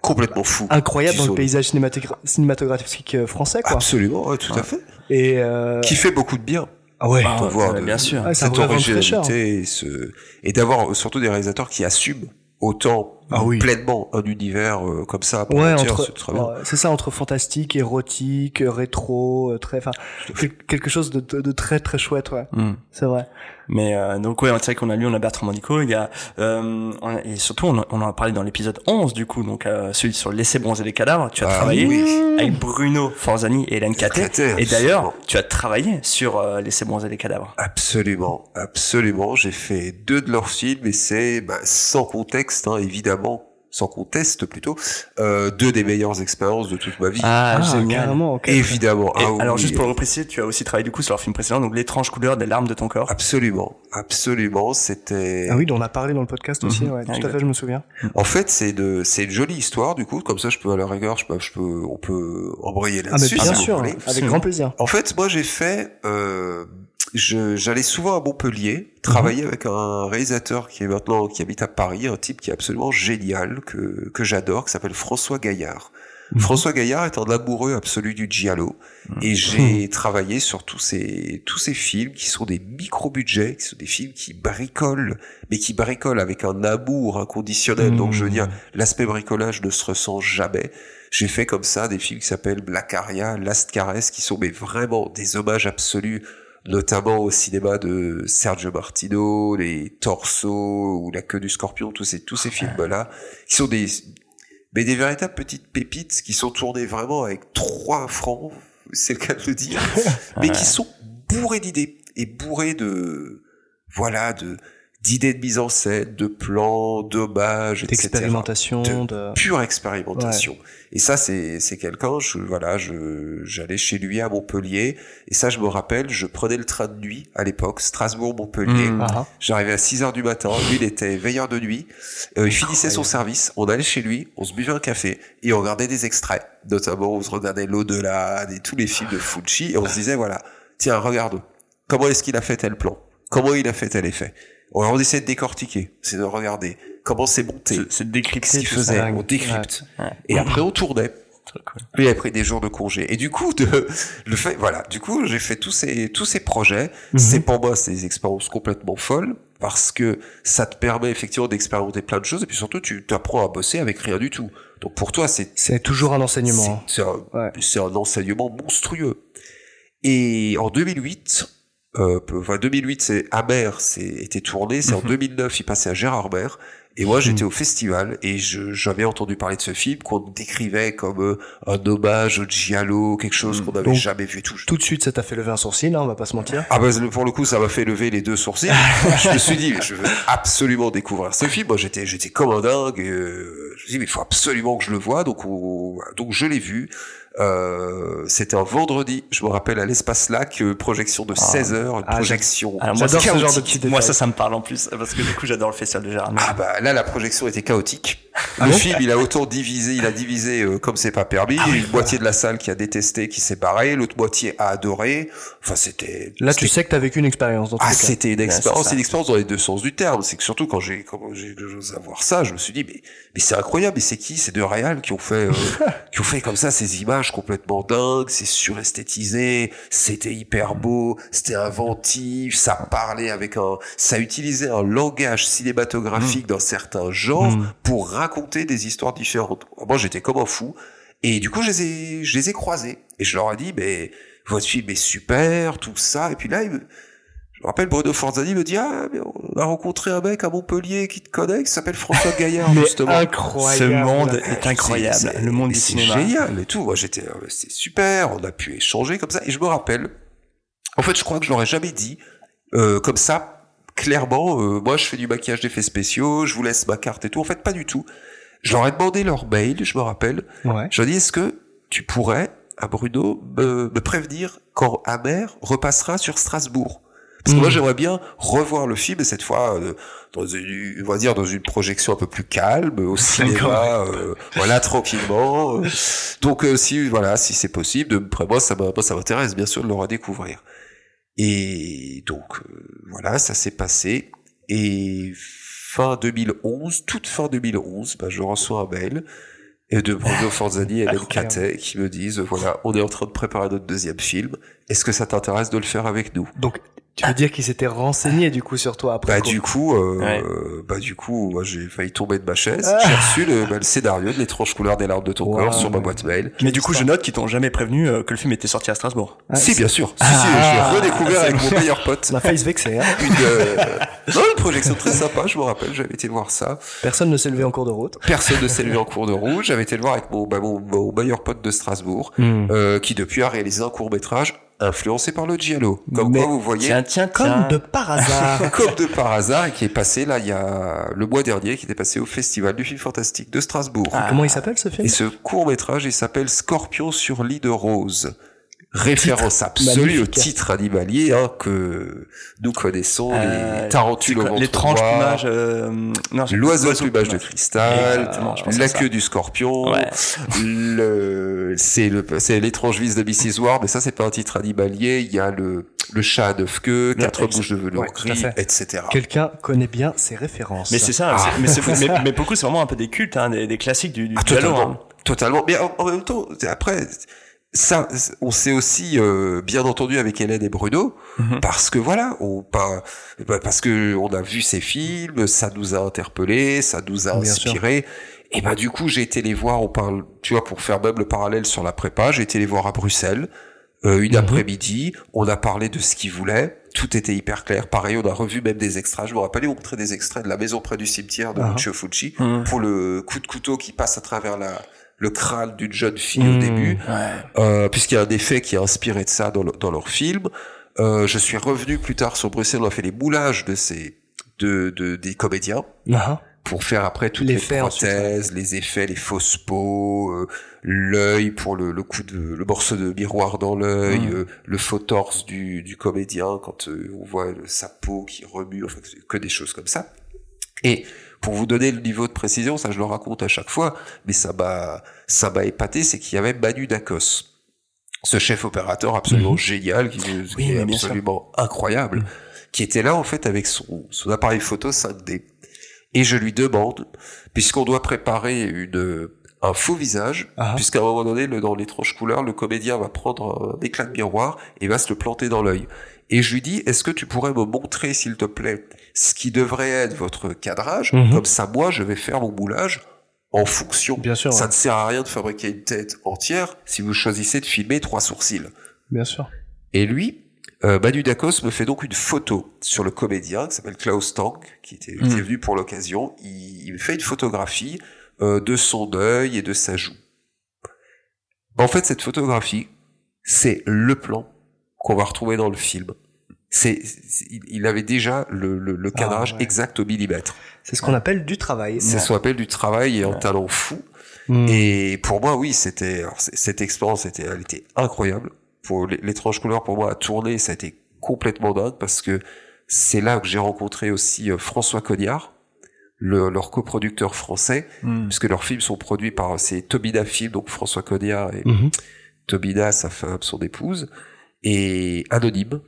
Complètement fou. incroyable dans le paysage cinématogra- cinématographique euh, français, quoi. Absolument, ouais, tout à fait. Et euh, Qui fait beaucoup de bien. Ah ouais. Ah, voir ouais, de- bien sûr. C'est un cette originalité et, ce... et d'avoir surtout des réalisateurs qui assument autant Ah oui. pleinement un univers euh, comme ça Ouais, entre, c'est ouais, c'est ça, entre fantastique, érotique, euh, rétro, euh, très, enfin, quel- quelque chose de, de, de très très chouette, ouais. Hum. C'est vrai. Mais euh, donc ouais, c'est vrai qu'on a lu, on a Bertrand Mandico, il y a euh, on et surtout on, en- on en a parlé dans l'épisode 11 du coup, donc euh, celui sur laisser bronzer les cadavres. Tu as Ah travaillé oui. avec Bruno Forzani et Hélène. Catet, Et d'ailleurs, tu as travaillé sur euh, laisser bronzer les cadavres. Absolument, absolument. J'ai fait deux de leurs films et c'est bah, sans contexte, hein, évidemment, sans conteste plutôt, euh, deux des meilleures expériences de toute ma vie. Ah, carrément, ok. évidemment. Et Ah oui, alors juste pour euh, le préciser, tu as aussi travaillé du coup sur leur film précédent, donc l'étrange couleur des larmes de ton corps. Absolument, absolument. C'était. Ah oui, on a parlé dans le podcast aussi, Mhm. ouais, Ah, tout à fait, je me souviens. En fait, c'est de, c'est une jolie histoire du coup. Comme ça, je peux à la rigueur, je peux, je peux, on peut embrayer Ah mais là-dessus. bien si sûr, avec grand plaisir. En fait, moi, j'ai fait. Euh, j'allais souvent à Montpellier travailler avec un réalisateur qui est maintenant qui habite à Paris, un type qui est absolument génial que que j'adore, qui s'appelle François Gaillard. François Gaillard est un amoureux absolu du giallo et j'ai *laughs* travaillé sur tous ces tous ces films qui sont des micro budgets, qui sont des films qui bricolent, mais qui bricolent avec un amour inconditionnel. Donc je veux dire, l'aspect bricolage ne se ressent jamais. J'ai fait comme ça des films qui s'appellent Black Aria, Last Caress, qui sont mais vraiment des hommages absolus, notamment au cinéma de Sergio Martino, les Torsos ou La queue du scorpion, tous ces tous ces films-là, qui sont des mais des véritables petites pépites qui sont tournées vraiment avec trois francs, c'est le cas de le dire, *laughs* mais qui sont bourrées d'idées et bourrées de voilà de d'idées de mise en scène, de plans, d'hommages, etc D'expérimentation, de... pure expérimentation. Et ça, c'est c'est quelqu'un. Je voilà, je j'allais chez lui à Montpellier. Et ça, je me rappelle, je prenais le train de nuit à l'époque, Strasbourg-Montpellier. Mm. Ah, ah. J'arrivais à 6 heures du matin. Lui, il était veilleur de nuit. Euh, il finissait son service. On allait chez lui, on se buvait un café et on regardait des extraits. Notamment, on se regardait l'au-delà, des tous les films de Fucci et on se disait voilà, tiens, regarde, comment est-ce qu'il a fait tel plan? Comment il a fait tel effet? On, on essaie de décortiquer, c'est de regarder comment c'est monté, C'est- C'est de décrypter ce qu'il faisait, on décrypte. Ouais. Et après, on tournait. Lui a pris des jours de congé. Et du coup, de, le fait, voilà, du coup, j'ai fait tous ces, tous ces projets. Mhm. C'est pour moi, c'est des expériences complètement folles parce que ça te permet effectivement d'expérimenter plein de choses et puis surtout, tu t'apprends à bosser avec rien du tout. Donc pour toi, c'est, C'est toujours un enseignement. c'est un, Ouais. un enseignement monstrueux. Et en 2008, euh, enfin 2008, c'est Amer, c'est était tourné. C'est en 2009, il passait à Gérardmer. Et moi, j'étais au festival et j'avais entendu parler de ce film qu'on décrivait comme euh, un hommage au Giallo, quelque chose qu'on n'avait jamais vu tout. Tout de suite, ça t'a fait lever un sourcil, hein, on va pas se mentir. Ah bah pour le coup ça m'a fait lever les deux sourcils. *laughs* je me suis dit je veux absolument découvrir ce film. Moi j'étais j'étais comme un dingue. et, euh, je me suis dit mais il faut absolument que je le voie. Donc on- donc je l'ai vu. Euh, c'était un vendredi, je me rappelle à l'espace lac, euh, projection de 16 heures, une Ah, projection. Alors moi, J'adore c'est ce genre de détails. Moi, ça, ça me parle en plus, parce que du coup, j'adore le festival de Gérard. Ah bah là la projection était chaotique. Ah le bon film il a autant divisé, il a divisé euh, comme c'est pas permis. Ah une moitié de la salle qui a détesté, qui s'est barrée, l'autre moitié a adoré. Enfin c'était. Là, tu sais que t'as vécu une expérience dans Ah, c'était une expérience, c'est une expérience dans les deux sens du terme. C'est que surtout quand j'ai, quand j'ai j'ose avoir ça, je me suis dit, mais, mais c'est incroyable, mais c'est qui? Ces deux réals qui ont fait, euh, *laughs* qui ont fait comme ça ces images complètement dingues, c'est suresthétisé, c'était hyper beau, c'était inventif, ça parlait avec un, ça utilisait un langage cinématographique d'un certain genre Mm. pour raconter des histoires différentes. Moi, j'étais comme un fou. Et du coup, je les ai, je les ai croisés. Et je leur ai dit, mais votre film est super, tout ça. Et puis là, il me- me rappelle, Bruno Forzani me dit, ah, mais on a rencontré un mec à Montpellier qui te connaît, qui s'appelle François *laughs* Gaillard, justement. incroyable. Ce monde est incroyable. C'est- c'est- le monde du c'est cinéma. génial et tout. Moi, j'étais, euh, c'est super. On a pu échanger comme ça. Et je me rappelle, en fait, je crois que je l'aurais jamais dit, euh, comme ça, clairement, euh, moi, je fais du maquillage d'effets spéciaux, je vous laisse ma carte et tout. En fait, pas du tout. Je leur ai demandé leur mail, je me rappelle. Ouais. Je leur ai dit, est-ce que tu pourrais, à Bruno, me, me prévenir quand Amer repassera sur Strasbourg? Parce que moi, j'aimerais bien revoir le film, et cette fois, euh, dans une, on va dire, dans une projection un peu plus calme, au *laughs* cinéma, euh, voilà, tranquillement. euh. Donc, euh, si, voilà, si c'est possible, de, après, moi, ça m'intéresse, bien sûr, de le redécouvrir. Et donc, euh, voilà, ça s'est passé. Et fin 2011, toute fin 2011, bah, je reçois un mail et de Bruno *laughs* Forzani et Hélène. Catet qui me disent, voilà, on est en train de préparer notre deuxième film. Est-ce que ça t'intéresse de le faire avec nous? Donc, tu veux dire qu'il s'était renseigné du coup sur toi après Bah du coup, euh, Ouais. bah du coup, moi j'ai failli tomber de ma chaise. Ah. J'ai reçu le, bah, le scénario de l'étrange couleur des larmes de ton Wow. corps sur ma boîte mail. Mais du coup, je note qu'ils t'ont jamais prévenu euh, que le film était sorti à Strasbourg. Ah, si bien sûr. Si Ah. si, je l'ai redécouvert avec mon meilleur pote. On a failli se vexer. Hein. *laughs* Une, euh, non, une projection très sympa. Je me rappelle, j'avais été voir ça. Personne ne s'est levé en cours de route. Personne ne s'est levé en cours de route. J'avais été le voir avec mon, bah, mon, mon meilleur pote de Strasbourg, Hmm. euh, qui depuis a réalisé un court métrage influencé par le Giallo. Comme Mais- quoi, vous voyez. Tiens, tiens, Comme tiens. de par hasard. *laughs* comme de par hasard et qui est passé là il y a le mois dernier qui était passé au festival du film fantastique de Strasbourg. Ah. Comment il s'appelle ce film? Et ce court métrage il s'appelle Scorpion sur lit de rose. Référence Titre absolue au magnifique. titre animalier hein, que nous connaissons, Euh, les tarentules au L'étrange plumage. Euh... L'oiseau à plumage de cristal, la ça. queue du scorpion, Ouais. le, c'est le, c'est l'étrange vis de Mrs. Ward, mais ça c'est pas un titre animalier, il y a le, le chat à neuf queues, quatre bouches de velours Ouais, gris, etc. Quelqu'un connaît bien ses références. Mais c'est ça, c'est- mais, c'est- mais, *laughs* mais pour le coup, c'est vraiment un peu des cultes, hein, des, des classiques du, du Ah, totalement, hein. totalement. Mais en, en même temps, après, ça, on s'est aussi euh, bien entendu avec Hélène et Bruno, Mhm. parce que voilà, on pas, bah, parce que on a vu ces films, ça nous a interpellés, ça nous a inspirés. Et ben du coup, j'ai été les voir. On parle, tu vois, pour faire même le parallèle sur la prépa, j'ai été les voir à Bruxelles. euh, une Mhm. après-midi, on a parlé de ce qu'ils voulaient, tout était hyper clair. Pareil, on a revu même des extraits. Je me rappelle, ils m'ont montré des extraits de la maison près du cimetière de Ah. Fulci Mhm. pour le coup de couteau qui passe à travers la, le crâne d'une jeune fille au début, Ouais. euh, puisqu'il y a un effet qui est inspiré de ça dans, le- dans leur film. Euh, je suis revenu plus tard sur Bruxelles, on a fait les moulages de ces de, de des comédiens Ah, pour faire après toutes Les les, prothèses, les effets, les fausses peaux, euh, l'œil pour le, le coup de le morceau de miroir dans l'œil, euh, le faux torse du, du comédien quand euh, on voit sa peau qui remue, enfin que des choses comme ça. Et pour vous donner le niveau de précision, ça je le raconte à chaque fois, mais ça m'a ça m'a épaté, c'est qu'il y avait Manu Dacos, ce chef opérateur absolument Mhm. génial, qui, qui Oui, est sûr. absolument incroyable, Mhm. qui était là en fait avec son, son appareil photo 5D. Et je lui demande, puisqu'on doit préparer une un faux visage, Ah. puisqu'à un moment donné, le, dans l'étrange couleur, le comédien va prendre un éclat de miroir et va se le planter dans l'œil. Et je lui dis, est-ce que tu pourrais me montrer, s'il te plaît, ce qui devrait être votre cadrage Mhm. Comme ça, moi, je vais faire mon moulage en fonction. Bien sûr, Ça ouais. ne sert à rien de fabriquer une tête entière si vous choisissez de filmer trois sourcils. bien sûr. Et lui, Euh, Manu Dacos me fait donc une photo sur le comédien qui s'appelle Klaus Tank, qui était, qui est venu pour l'occasion. Il, il me fait une photographie euh, de son œil et de sa joue. En fait, cette photographie, c'est le plan qu'on va retrouver dans le film. C'est, il- avait déjà le, le, le cadrage Ah, ouais. exact au millimètre. C'est ce qu'on appelle du travail. C'est ce qu'on appelle du travail et un talent fou. Mm. Et pour moi, oui, c'était cette expérience, était, elle était incroyable. Pour l'étrange couleur, pour moi, à tourner, ça a été complètement dingue parce que c'est là que j'ai rencontré aussi euh, François Cognard, le- leur coproducteur français, Mm. puisque leurs films sont produits par c'est Tobida Film, donc François Cognard et Mhm. Tobida, sa femme, son épouse, et Anonyme,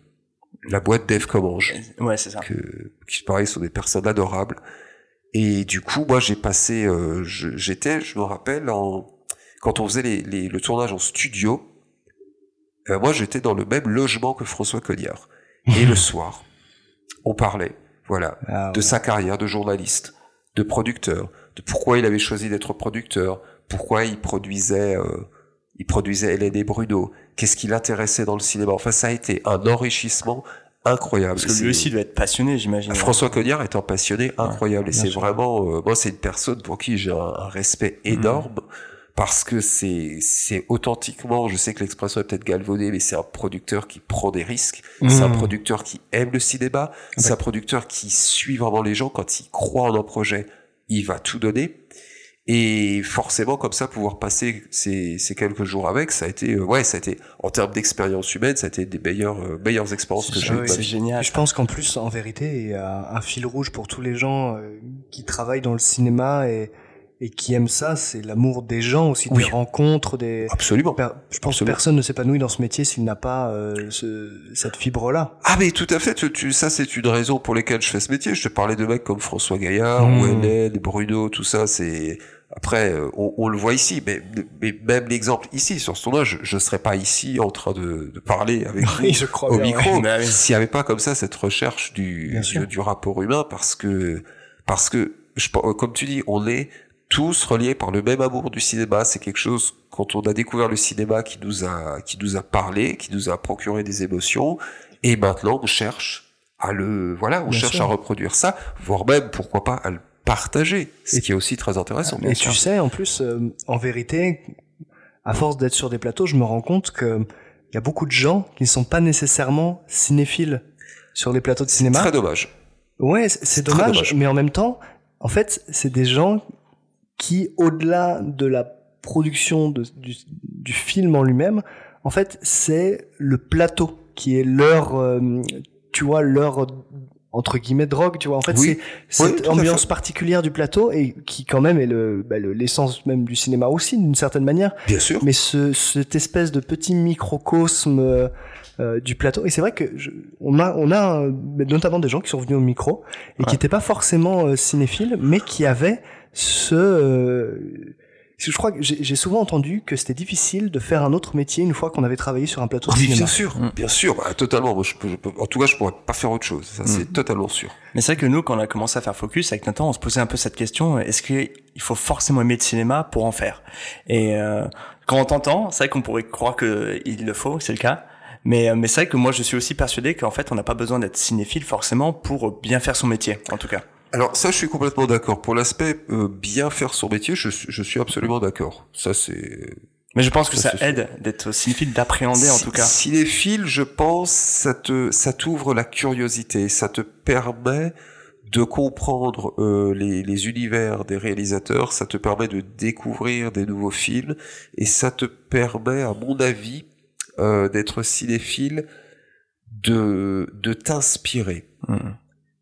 la boîte d'Eve Commange Ouais, c'est ça. que, qui pareil sont des personnes adorables. Et du coup, moi, j'ai passé, euh, j'étais, je me rappelle, en, quand on faisait les, les- le tournage en studio, euh, moi, j'étais dans le même logement que François Cognard. Et le *laughs* soir, on parlait, voilà, Ah, de ouais. sa carrière de journaliste, de producteur, de pourquoi il avait choisi d'être producteur, pourquoi il produisait, euh, il produisait Hélène et Bruno, qu'est-ce qui l'intéressait dans le cinéma? Enfin, ça a été un enrichissement incroyable. Parce que lui aussi doit être passionné, j'imagine. François Cognard est un passionné incroyable. Et c'est vraiment euh, moi c'est une personne pour qui j'ai un, un respect énorme parce que c'est c'est authentiquement je sais que l'expression est peut-être galvaudée mais c'est un producteur qui prend des risques. C'est un producteur qui aime le cinéma. C'est un producteur qui suit vraiment les gens. Quand il croit en un projet il va tout donner et forcément comme ça pouvoir passer ces, ces quelques jours avec ça a été euh, ouais ça a été en termes d'expérience humaine ça a été des meilleures euh, meilleures expériences que C'est j'ai eues c'est génial. Je pense qu'en plus, en vérité, il y a un fil rouge pour tous les gens euh, qui travaillent dans le cinéma et, et qui aiment ça, c'est l'amour des gens aussi, Oui. des rencontres, des. absolument Per- Je pense que personne ne s'épanouit dans ce métier s'il n'a pas euh, ce, cette fibre-là. Ah mais tout à fait, tu, tu- ça c'est une raison pour laquelle je fais ce métier. Je te parlais de mecs comme François Gaillard, Mmh. ou Hélène, Bruno, tout ça, c'est... Après, euh, on, on le voit ici, mais, mais même l'exemple ici, sur ce tournage, je ne serais pas ici en train de, de parler avec *laughs* vous Oui, je crois au bien, micro ouais. Bah s'il n'y avait pas comme ça cette recherche du, du, du rapport humain, parce que, parce que je, comme tu dis, on est tous reliés par le même amour du cinéma. C'est quelque chose, quand on a découvert le cinéma, qui nous a, qui nous a parlé, qui nous a procuré des émotions, et maintenant on cherche à le, voilà, on Bien cherche sûr. à reproduire ça, voire même, pourquoi pas, à le partager, ce qui est aussi très intéressant. Et tu sais, en plus, euh, en vérité, à force d'être sur des plateaux, je me rends compte que il y a beaucoup de gens qui ne sont pas nécessairement cinéphiles sur les plateaux de cinéma. Très dommage. Ouais, c'est- dommage, dommage. mais en même temps, en fait, c'est des gens qui, au-delà de la production de- du, du film en lui-même, en fait, c'est le plateau qui est leur, euh, tu vois, leur entre guillemets drogue, tu vois. En fait, Oui. c'est Oui, cette ambiance fait. particulière du plateau et qui quand même est le bah, le- l'essence même du cinéma aussi d'une certaine manière. Bien sûr. Mais ce, cette espèce de petit microcosme euh, euh, du plateau. Et c'est vrai que je, on a, on a euh, notamment des gens qui sont venus au micro et qui n'étaient pas forcément euh, cinéphiles, mais qui avaient ce. euh, je crois que j'ai j'ai souvent entendu que c'était difficile de faire un autre métier une fois qu'on avait travaillé sur un plateau de Oui, cinéma. bien sûr, Mm. bien sûr, bah, totalement. Moi, je peux, je peux- en tout cas, je pourrais pas faire autre chose. Ça, c'est totalement sûr. Mais c'est vrai que nous, quand on a commencé à faire Focus avec Nathan, on se posait un peu cette question est-ce qu'il faut forcément aimer le cinéma pour en faire? Et euh, quand on t'entend, c'est vrai qu'on pourrait croire que il le faut, c'est le cas. Mais, euh, mais c'est vrai que moi, je suis aussi persuadé qu'en fait, on n'a pas besoin d'être cinéphile forcément pour bien faire son métier, en tout cas. Alors ça, je suis complètement d'accord. Pour l'aspect euh, bien faire son métier, je, suis- je suis absolument d'accord. Ça, c'est Mais je pense que Ça, aide d'être cinéphile, d'appréhender en tout cas. Cinéphile, je pense, ça te, ça t'ouvre la curiosité, ça te permet de comprendre euh, les, les univers des réalisateurs, ça te permet de découvrir des nouveaux films, et ça te permet, à mon avis, euh, d'être cinéphile, de, de t'inspirer. Mm.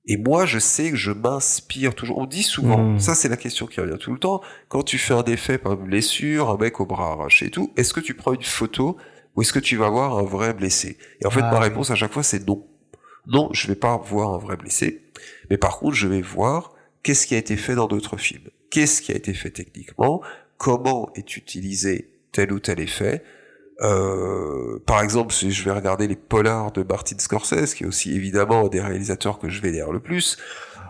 Et moi, je sais que je m'inspire toujours. On dit souvent, Mm. ça c'est la question qui revient tout le temps, quand tu fais un effet par une blessure, un mec au bras arraché et tout, est-ce que tu prends une photo ou est-ce que tu vas voir un vrai blessé? Et en fait, Ah, ma oui. réponse à chaque fois, c'est non. Non, je vais pas voir un vrai blessé, mais par contre, je vais voir qu'est-ce qui a été fait dans d'autres films. Qu'est-ce qui a été fait techniquement? Comment est utilisé tel ou tel effet? Euh, par exemple, si je vais regarder les polars de Martin Scorsese, qui est aussi évidemment un des réalisateurs que je vénère le plus.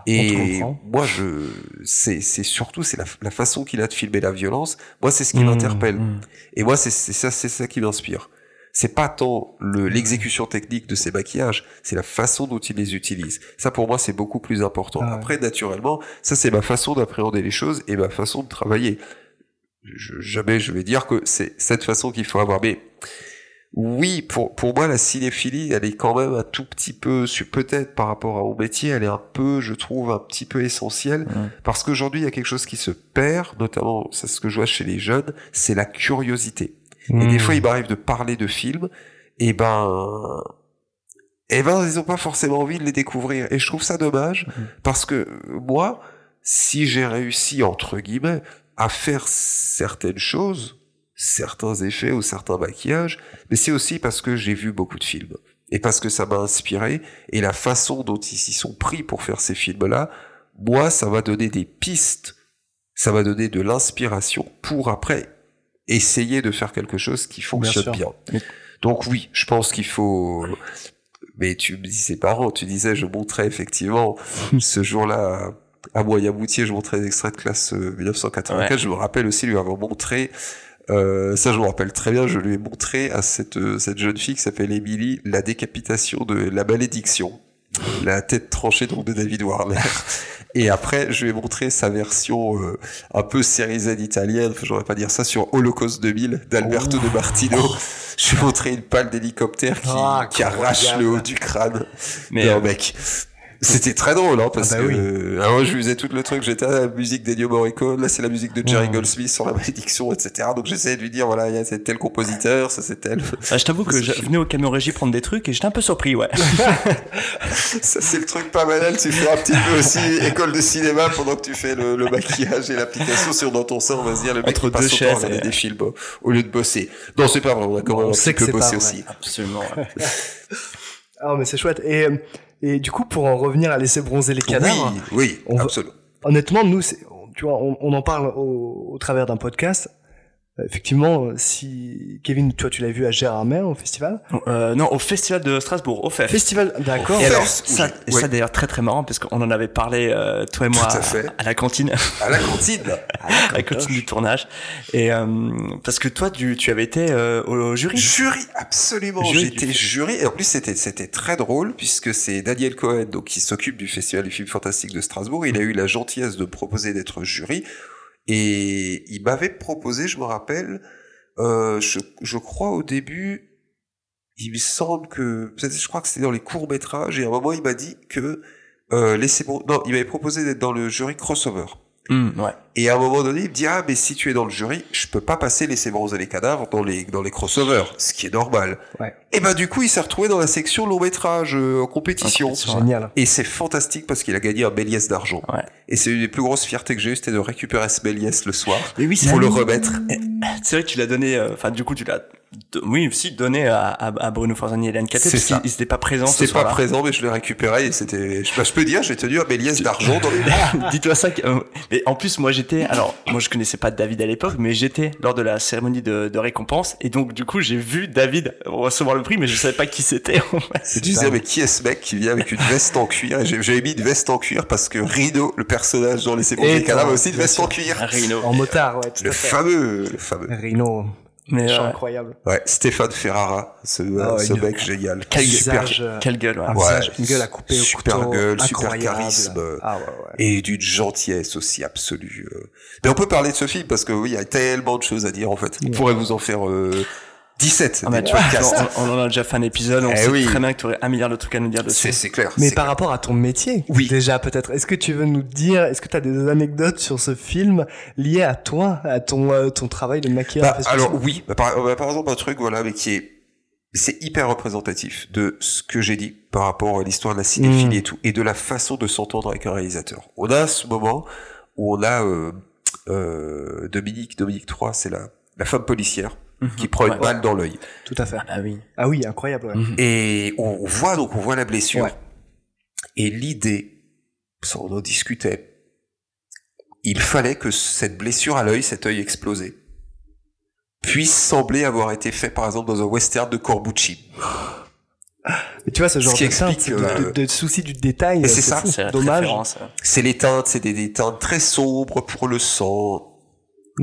Et moi, je, c'est, c'est surtout, c'est la, la façon qu'il a de filmer la violence. Moi, c'est ce qui Mmh, m'interpelle. Mm. Et moi, c'est, c'est ça, c'est ça qui m'inspire. c'est pas tant le- l'exécution technique de ces maquillages, c'est la façon dont il les utilise. Ça, pour moi, c'est beaucoup plus important. Ah. Après, naturellement, ça, c'est ma façon d'appréhender les choses et ma façon de travailler. Je, jamais je vais dire que c'est cette façon qu'il faut avoir. Mais oui, pour, pour moi, la cinéphilie, elle est quand même un tout petit peu, peut-être par rapport à mon métier, elle est un peu, je trouve, un petit peu essentielle. Parce qu'aujourd'hui, il y a quelque chose qui se perd, notamment, c'est ce que je vois chez les jeunes, c'est la curiosité. Et des fois, il m'arrive de parler de films, et ben, et ben, ils ont pas forcément envie de les découvrir. Et je trouve ça dommage, parce que moi, si j'ai réussi, entre guillemets, à faire certaines choses, certains effets ou certains maquillages, mais c'est aussi parce que j'ai vu beaucoup de films. Et parce que ça m'a inspiré, et la façon dont ils s'y sont pris pour faire ces films-là, moi, ça m'a donné des pistes, ça m'a donné de l'inspiration pour après essayer de faire quelque chose qui fonctionne bien. Donc oui, je pense qu'il faut... Mais tu me dis, c'est parents, tu disais, je montrais effectivement *laughs* ce jour-là à Moyen-Moutier, je montrais des extraits de classe euh, 1984. Ouais. Je me rappelle aussi lui avoir montré, euh, ça je me rappelle très bien, je lui ai montré à cette, euh, cette jeune fille qui s'appelle Émilie la décapitation de la malédiction. La tête tranchée donc de David Warner. *laughs* Et après, je lui ai montré sa version euh, un peu série Z italienne, enfin, j'aurais pas dire ça, sur Holocaust 2000 d'Alberto de Martino. *laughs* Je lui ai montré une pale d'hélicoptère qui, Ah, qui arrache le haut du crâne d'un euh, mec. C'était très drôle, hein, parce Ah bah que oui. euh, alors, je lui faisais tout le truc. J'étais à la musique d'Ennio Morricone, là c'est la musique de Jerry. Goldsmith sur la malédiction, etc. Donc j'essayais de lui dire voilà, il y a c'est tel compositeur, ça c'est tel. Ah, je t'avoue que je venais au camion régie prendre des trucs et j'étais un peu surpris, ouais. *laughs* ça c'est le truc pas banal. Tu fais un petit peu aussi *laughs* école de cinéma pendant que tu fais le, le maquillage et l'application sur dans ton sein. On va se dire le mec Entre passe deux son temps à et- des films au lieu de bosser. Non, c'est pas vrai. On a quand même On un sait petit que vrai. aussi. Absolument. ouais. *laughs* Ah, mais c'est chouette. Et, euh, et du coup, pour en revenir à laisser bronzer les cadavres, Oui, oui, va- absolument. honnêtement, nous, tu vois, on, on en parle au, au travers d'un podcast. Effectivement, euh, si Kevin, toi, tu l'as vu à Gérardmer au festival? Euh, non, au festival de Strasbourg, au FEF. Festival, d'accord. Et alors, ça, oui. ça d'ailleurs très très marrant parce qu'on en avait parlé euh, toi et moi Tout à fait. à, la cantine, À la cantine. *laughs* à la cantine du tournage. Et euh, parce que toi, tu, tu avais été euh, au jury. Jury, absolument. Jury J'étais jury. Et en plus, c'était, c'était très drôle puisque c'est Daniel Cohen, donc, qui s'occupe du Festival du film fantastique de Strasbourg. Il a eu la gentillesse de proposer d'être jury. Et il m'avait proposé, je me rappelle, euh, je, je crois au début, il me semble que, je crois que c'était dans les courts-métrages. Et à un moment, il m'a dit que, euh, laissez-moi, non, il m'avait proposé d'être dans le jury crossover. Ouais. Et à un moment donné, il me dit ah mais si tu es dans le jury, je peux pas passer les bronzer les cadavres dans les dans les crossovers, ce qui est normal. Ouais. Et ben du coup, il s'est retrouvé dans la section long métrage euh, en compétition. Génial. Et c'est fantastique parce qu'il a gagné un Méliès d'argent. Ouais. Et c'est une des plus grosses fiertés que j'ai eues, c'était de récupérer ce Méliès le soir Mais oui, c'est pour le remettre. C'est vrai que tu l'as donné, euh, enfin du coup tu l'as, oui aussi donné à, à, à Bruno Forzani et Hélène Caté C'est parce ça. qu'ils ils étaient pas présents ce C'était pas soir-là. présent, mais je l'ai récupéré et c'était. Je, bah, je peux dire, j'ai tenu un Méliès d'argent dans les. *laughs* Dis-toi ça. que- euh, mais en plus, moi, j'étais. Alors, moi, je connaissais pas David à l'époque, mais j'étais lors de la cérémonie de, de récompense, et donc, du coup, j'ai vu David recevoir le prix, mais je savais pas qui c'était. en fait. Je disais, mais qui est ce mec qui vient avec une veste en cuir? Et j'avais mis une veste en cuir parce que Rino, le personnage dans les Et Bronzer les cadavres, a toi, aussi une veste en cuir. Un Rhino. En motard, ouais, tout Le à fait. fameux, le fameux. Rhino, Mais euh, incroyable. Ouais, Stéphane Ferrara, ce, Ah ouais, ce une- mec génial. Quel super, visage, euh, quelle gueule. ouais. un Ouais, visage, une gueule à couper au super couteau, gueule, super charisme. Ah ouais, ouais. et d'une gentillesse aussi absolue. euh. Mais on peut parler de ce film parce que oui, il y a tellement de choses à dire en fait. On pourrait vous en faire euh, 17 Ah, mais des tu vois, on, on en a déjà fait un épisode, on Eh sait oui. très bien que tu aurais un milliard de trucs à nous dire dessus. C'est c'est clair. Mais c'est par clair. rapport à ton métier, Oui. déjà peut-être, est-ce que tu veux nous dire, est-ce que tu as des anecdotes sur ce film liées à toi, à ton euh, ton travail de maquilleur Bah, alors oui, bah, par, bah, par exemple un truc voilà, mais qui est c'est hyper représentatif de ce que j'ai dit par rapport à l'histoire de la cinéphilie Mm. et tout, et de la façon de s'entendre avec un réalisateur. On a ce moment où on a euh, euh, Dominique, Dominique 3, c'est la, la femme policière qui prend une Ouais. balle dans l'œil. Tout à fait. Ah oui. Ah oui, incroyable. ouais. Mhm. Et on, on voit donc on voit la blessure. Ouais. Et l'idée, on en discutait, il fallait que cette blessure à l'œil, cet œil explosé, puisse sembler avoir été fait par exemple dans un western de Corbucci. Mais tu vois, ce genre qui de, explique, de, euh, de, de souci du détail, c'est ça. C'est la dommage. référence. C'est les teintes, c'est des, des teintes très sombres pour le sang.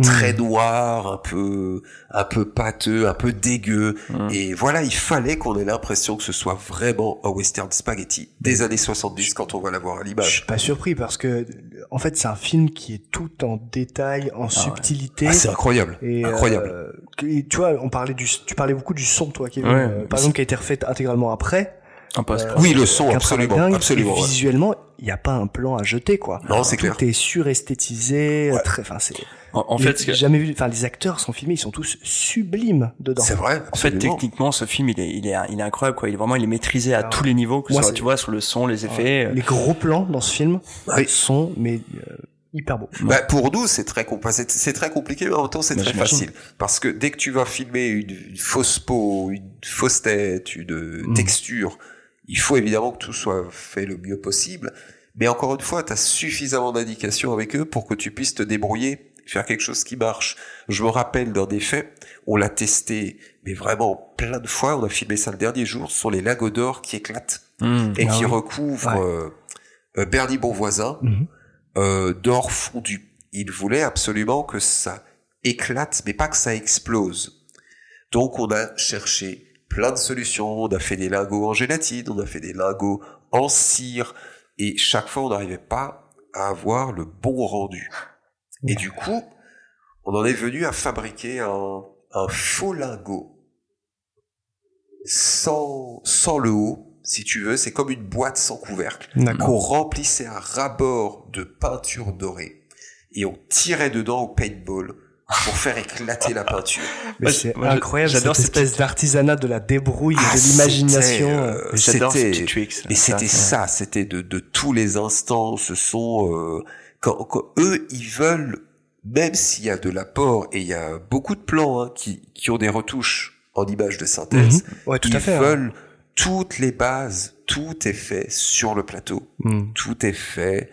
Très noir, un peu, un peu pâteux, un peu dégueu. Et voilà, il fallait qu'on ait l'impression que ce soit vraiment un western spaghetti des années 70 quand on va la voir à Je l'image. suis pas surpris parce que en fait c'est un film qui est tout en détail, en subtilité. Ah, c'est incroyable, Et, incroyable. euh, que- tu vois, on parlait du, tu parlais beaucoup du son, toi, Kevin, Ouais. euh, par exemple, qui a été refait intégralement après. Un. Euh, oui, le son, absolument, dingue, absolument. Et ouais. visuellement, il n'y a pas un plan à jeter, quoi. Non, c'est Tout clair. est suresthétisé, très, enfin, c'est. En, fait, que- jamais vu. Enfin, les acteurs sont filmés, ils sont tous sublimes dedans. C'est vrai, En fait, techniquement, ce film, il est, il est, il est incroyable, quoi. Il est vraiment, il est maîtrisé à Alors, tous les niveaux, que ce moi, soit, tu vois, sur le son, les effets. euh, Les gros plans dans ce film Oui. sont, mais euh, hyper beaux. Bah, pour nous, c'est très, c'est, très compliqué, mais en même temps, c'est Bah, très facile. Parce que dès que tu vas filmer une, une fausse peau, une fausse tête, une Mm. texture, il faut évidemment que tout soit fait le mieux possible. Mais encore une fois, tu as suffisamment d'indications avec eux pour que tu puisses te débrouiller, faire quelque chose qui marche. Je me rappelle d'un effet, on l'a testé, mais vraiment plein de fois, on a filmé ça le dernier jour, sont les lagots d'or qui éclatent hmm. et Ah qui oui. recouvrent Ouais. euh, euh, Bernie Bonvoisin Mhm. euh, d'or fondu. Il voulait absolument que ça éclate, mais pas que ça explose. Donc on a cherché plein de solutions, on a fait des lingots en gélatine, on a fait des lingots en cire, et chaque fois on n'arrivait pas à avoir le bon rendu. Et du coup, on en est venu à fabriquer un, un faux lingot sans, sans le haut, si tu veux, c'est comme une boîte sans couvercle D'accord. qu'on remplissait à ras-bord de peinture dorée et on tirait dedans au paintball pour faire éclater la peinture. *laughs* C'est incroyable, j'adore cette espèce d'artisanat de la débrouille, Ah, de l'imagination. c'était, euh, J'adore ces c'était- petits tricks. Mais c'était ça, c'était de, de tous les instants. Ce sont euh, quand, quand eux, ils veulent, même s'il y a de l'apport et il y a beaucoup de plans hein, qui, qui ont des retouches en images de synthèse, Ouais, tout ils à fait. hein. veulent toutes les bases, tout est fait sur le plateau. Mm. tout est fait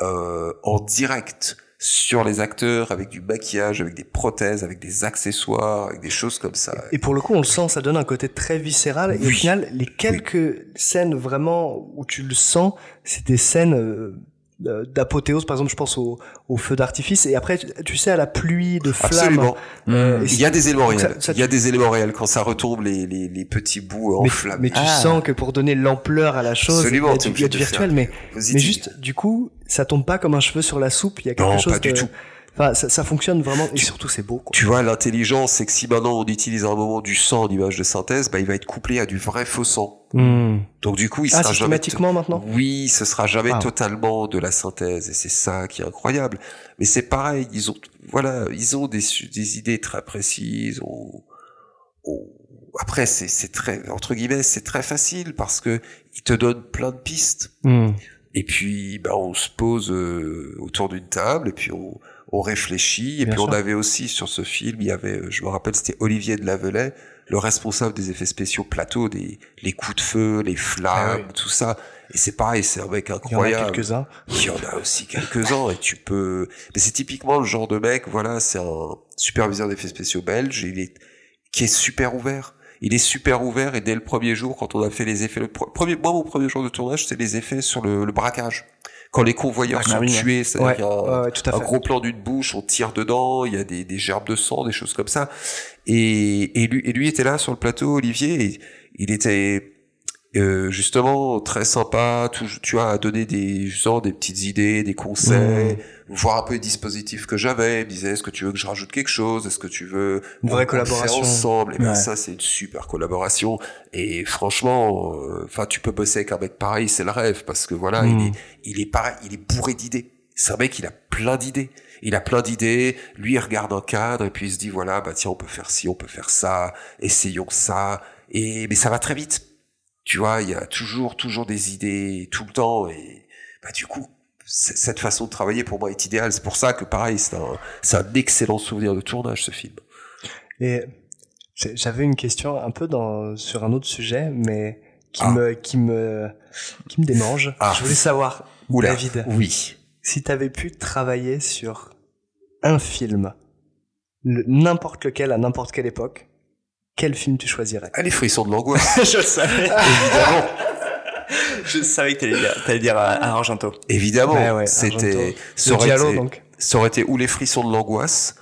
euh, en direct sur les acteurs avec du maquillage, avec des prothèses, avec des accessoires, avec des choses comme ça. Et pour le coup, on le sent, ça donne un côté très viscéral. Et au final, les quelques scènes vraiment où tu le sens, c'est des scènes euh, d'apothéose. Par exemple, je pense au, au feu d'artifice. Et après, tu- tu sais, à la pluie de flammes. Absolument. Euh, et Il y a des éléments ça- réels. ça- Il y a des éléments réels quand ça retombe les, les, les petits bouts en mais, flammes. mais tu Ah. sens que pour donner l'ampleur à la chose, Absolument, il y a du, il y obligé a du de virtuel, mais, mais juste, du coup, ça tombe pas comme un cheveu sur la soupe. Il y a quelque Non, chose pas du de- tout. Enfin, ça, ça fonctionne vraiment, et surtout, c'est beau, quoi. Tu vois, l'intelligence, c'est que si maintenant on utilise à un moment du sang en image de synthèse, bah, il va être couplé à du vrai faux sang. Mm. Donc du coup, il Ah, sera jamais systématiquement maintenant? Oui, ce sera jamais Ah. totalement de la synthèse et c'est ça qui est incroyable. Mais c'est pareil, ils ont voilà, ils ont des des idées très précises. on- on- Après, c'est c'est très entre guillemets, c'est très facile parce que ils te donnent plein de pistes. Mm. Et puis, bah, on se pose euh, autour d'une table et puis on, on réfléchit. Et Bien puis on avait aussi sur ce film, il y avait, euh, je me rappelle, c'était Olivier de Lavelet, le responsable des effets spéciaux plateau, des les coups de feu, les flammes, Ah oui. tout ça. Et c'est pareil, c'est un mec Il y en a incroyable. quelques-uns. Il y en a aussi quelques-uns et tu peux. Mais c'est typiquement le genre de mec. Voilà, c'est un superviseur d'effets spéciaux belge. Il est qui est super ouvert. Il est super ouvert et dès le premier jour, quand on a fait les effets, le pre- premier, moi mon premier jour de tournage, c'est les effets sur le, le braquage. Quand les convoyeurs Ah, sont oui, ouais. tués, c'est-à-dire Ouais, a un, gros plan d'une bouche, on tire dedans, il y a des, des gerbes de sang, des choses comme ça. Et, et, lui, et lui était là sur le plateau, Olivier, et il était euh, justement très sympa, tout, tu vois, à donner des, justement, des petites idées, des conseils, voir un peu les dispositifs que j'avais. Disait, est-ce que tu veux que je rajoute quelque chose? Est-ce que tu veux Une vraie collaboration. ensemble? Et ben Ouais. ça, c'est une super collaboration. Et franchement, euh, enfin, tu peux bosser avec un mec pareil, c'est le rêve, parce que voilà, il est, il est pareil, il est bourré d'idées. C'est un mec, il a plein d'idées. Il a plein d'idées. Lui, il regarde un cadre et puis il se dit voilà, bah tiens, on peut faire ci, on peut faire ça. Essayons ça. Et mais ça va très vite. Tu vois, il y a toujours, toujours des idées tout le temps. Et bah du coup, cette façon de travailler pour moi est idéale. C'est pour ça que pareil, c'est un, c'est un excellent souvenir de tournage ce film. Et j'avais une question un peu dans, sur un autre sujet, mais qui Ah. me, qui me, qui me démange. Ah. Je voulais savoir, Oula. David, Oui. si t'avais pu travailler sur un film, le- n'importe lequel à n'importe quelle époque, quel film tu choisirais? Ah, les frissons de l'angoisse. *laughs* je le savais. Évidemment. Je savais que t'allais dire, t'allais dire à, à Argento. Évidemment. Ouais, ouais, C'était, ça Le aurait Giallo, été- donc. ça aurait été ou les frissons de l'angoisse,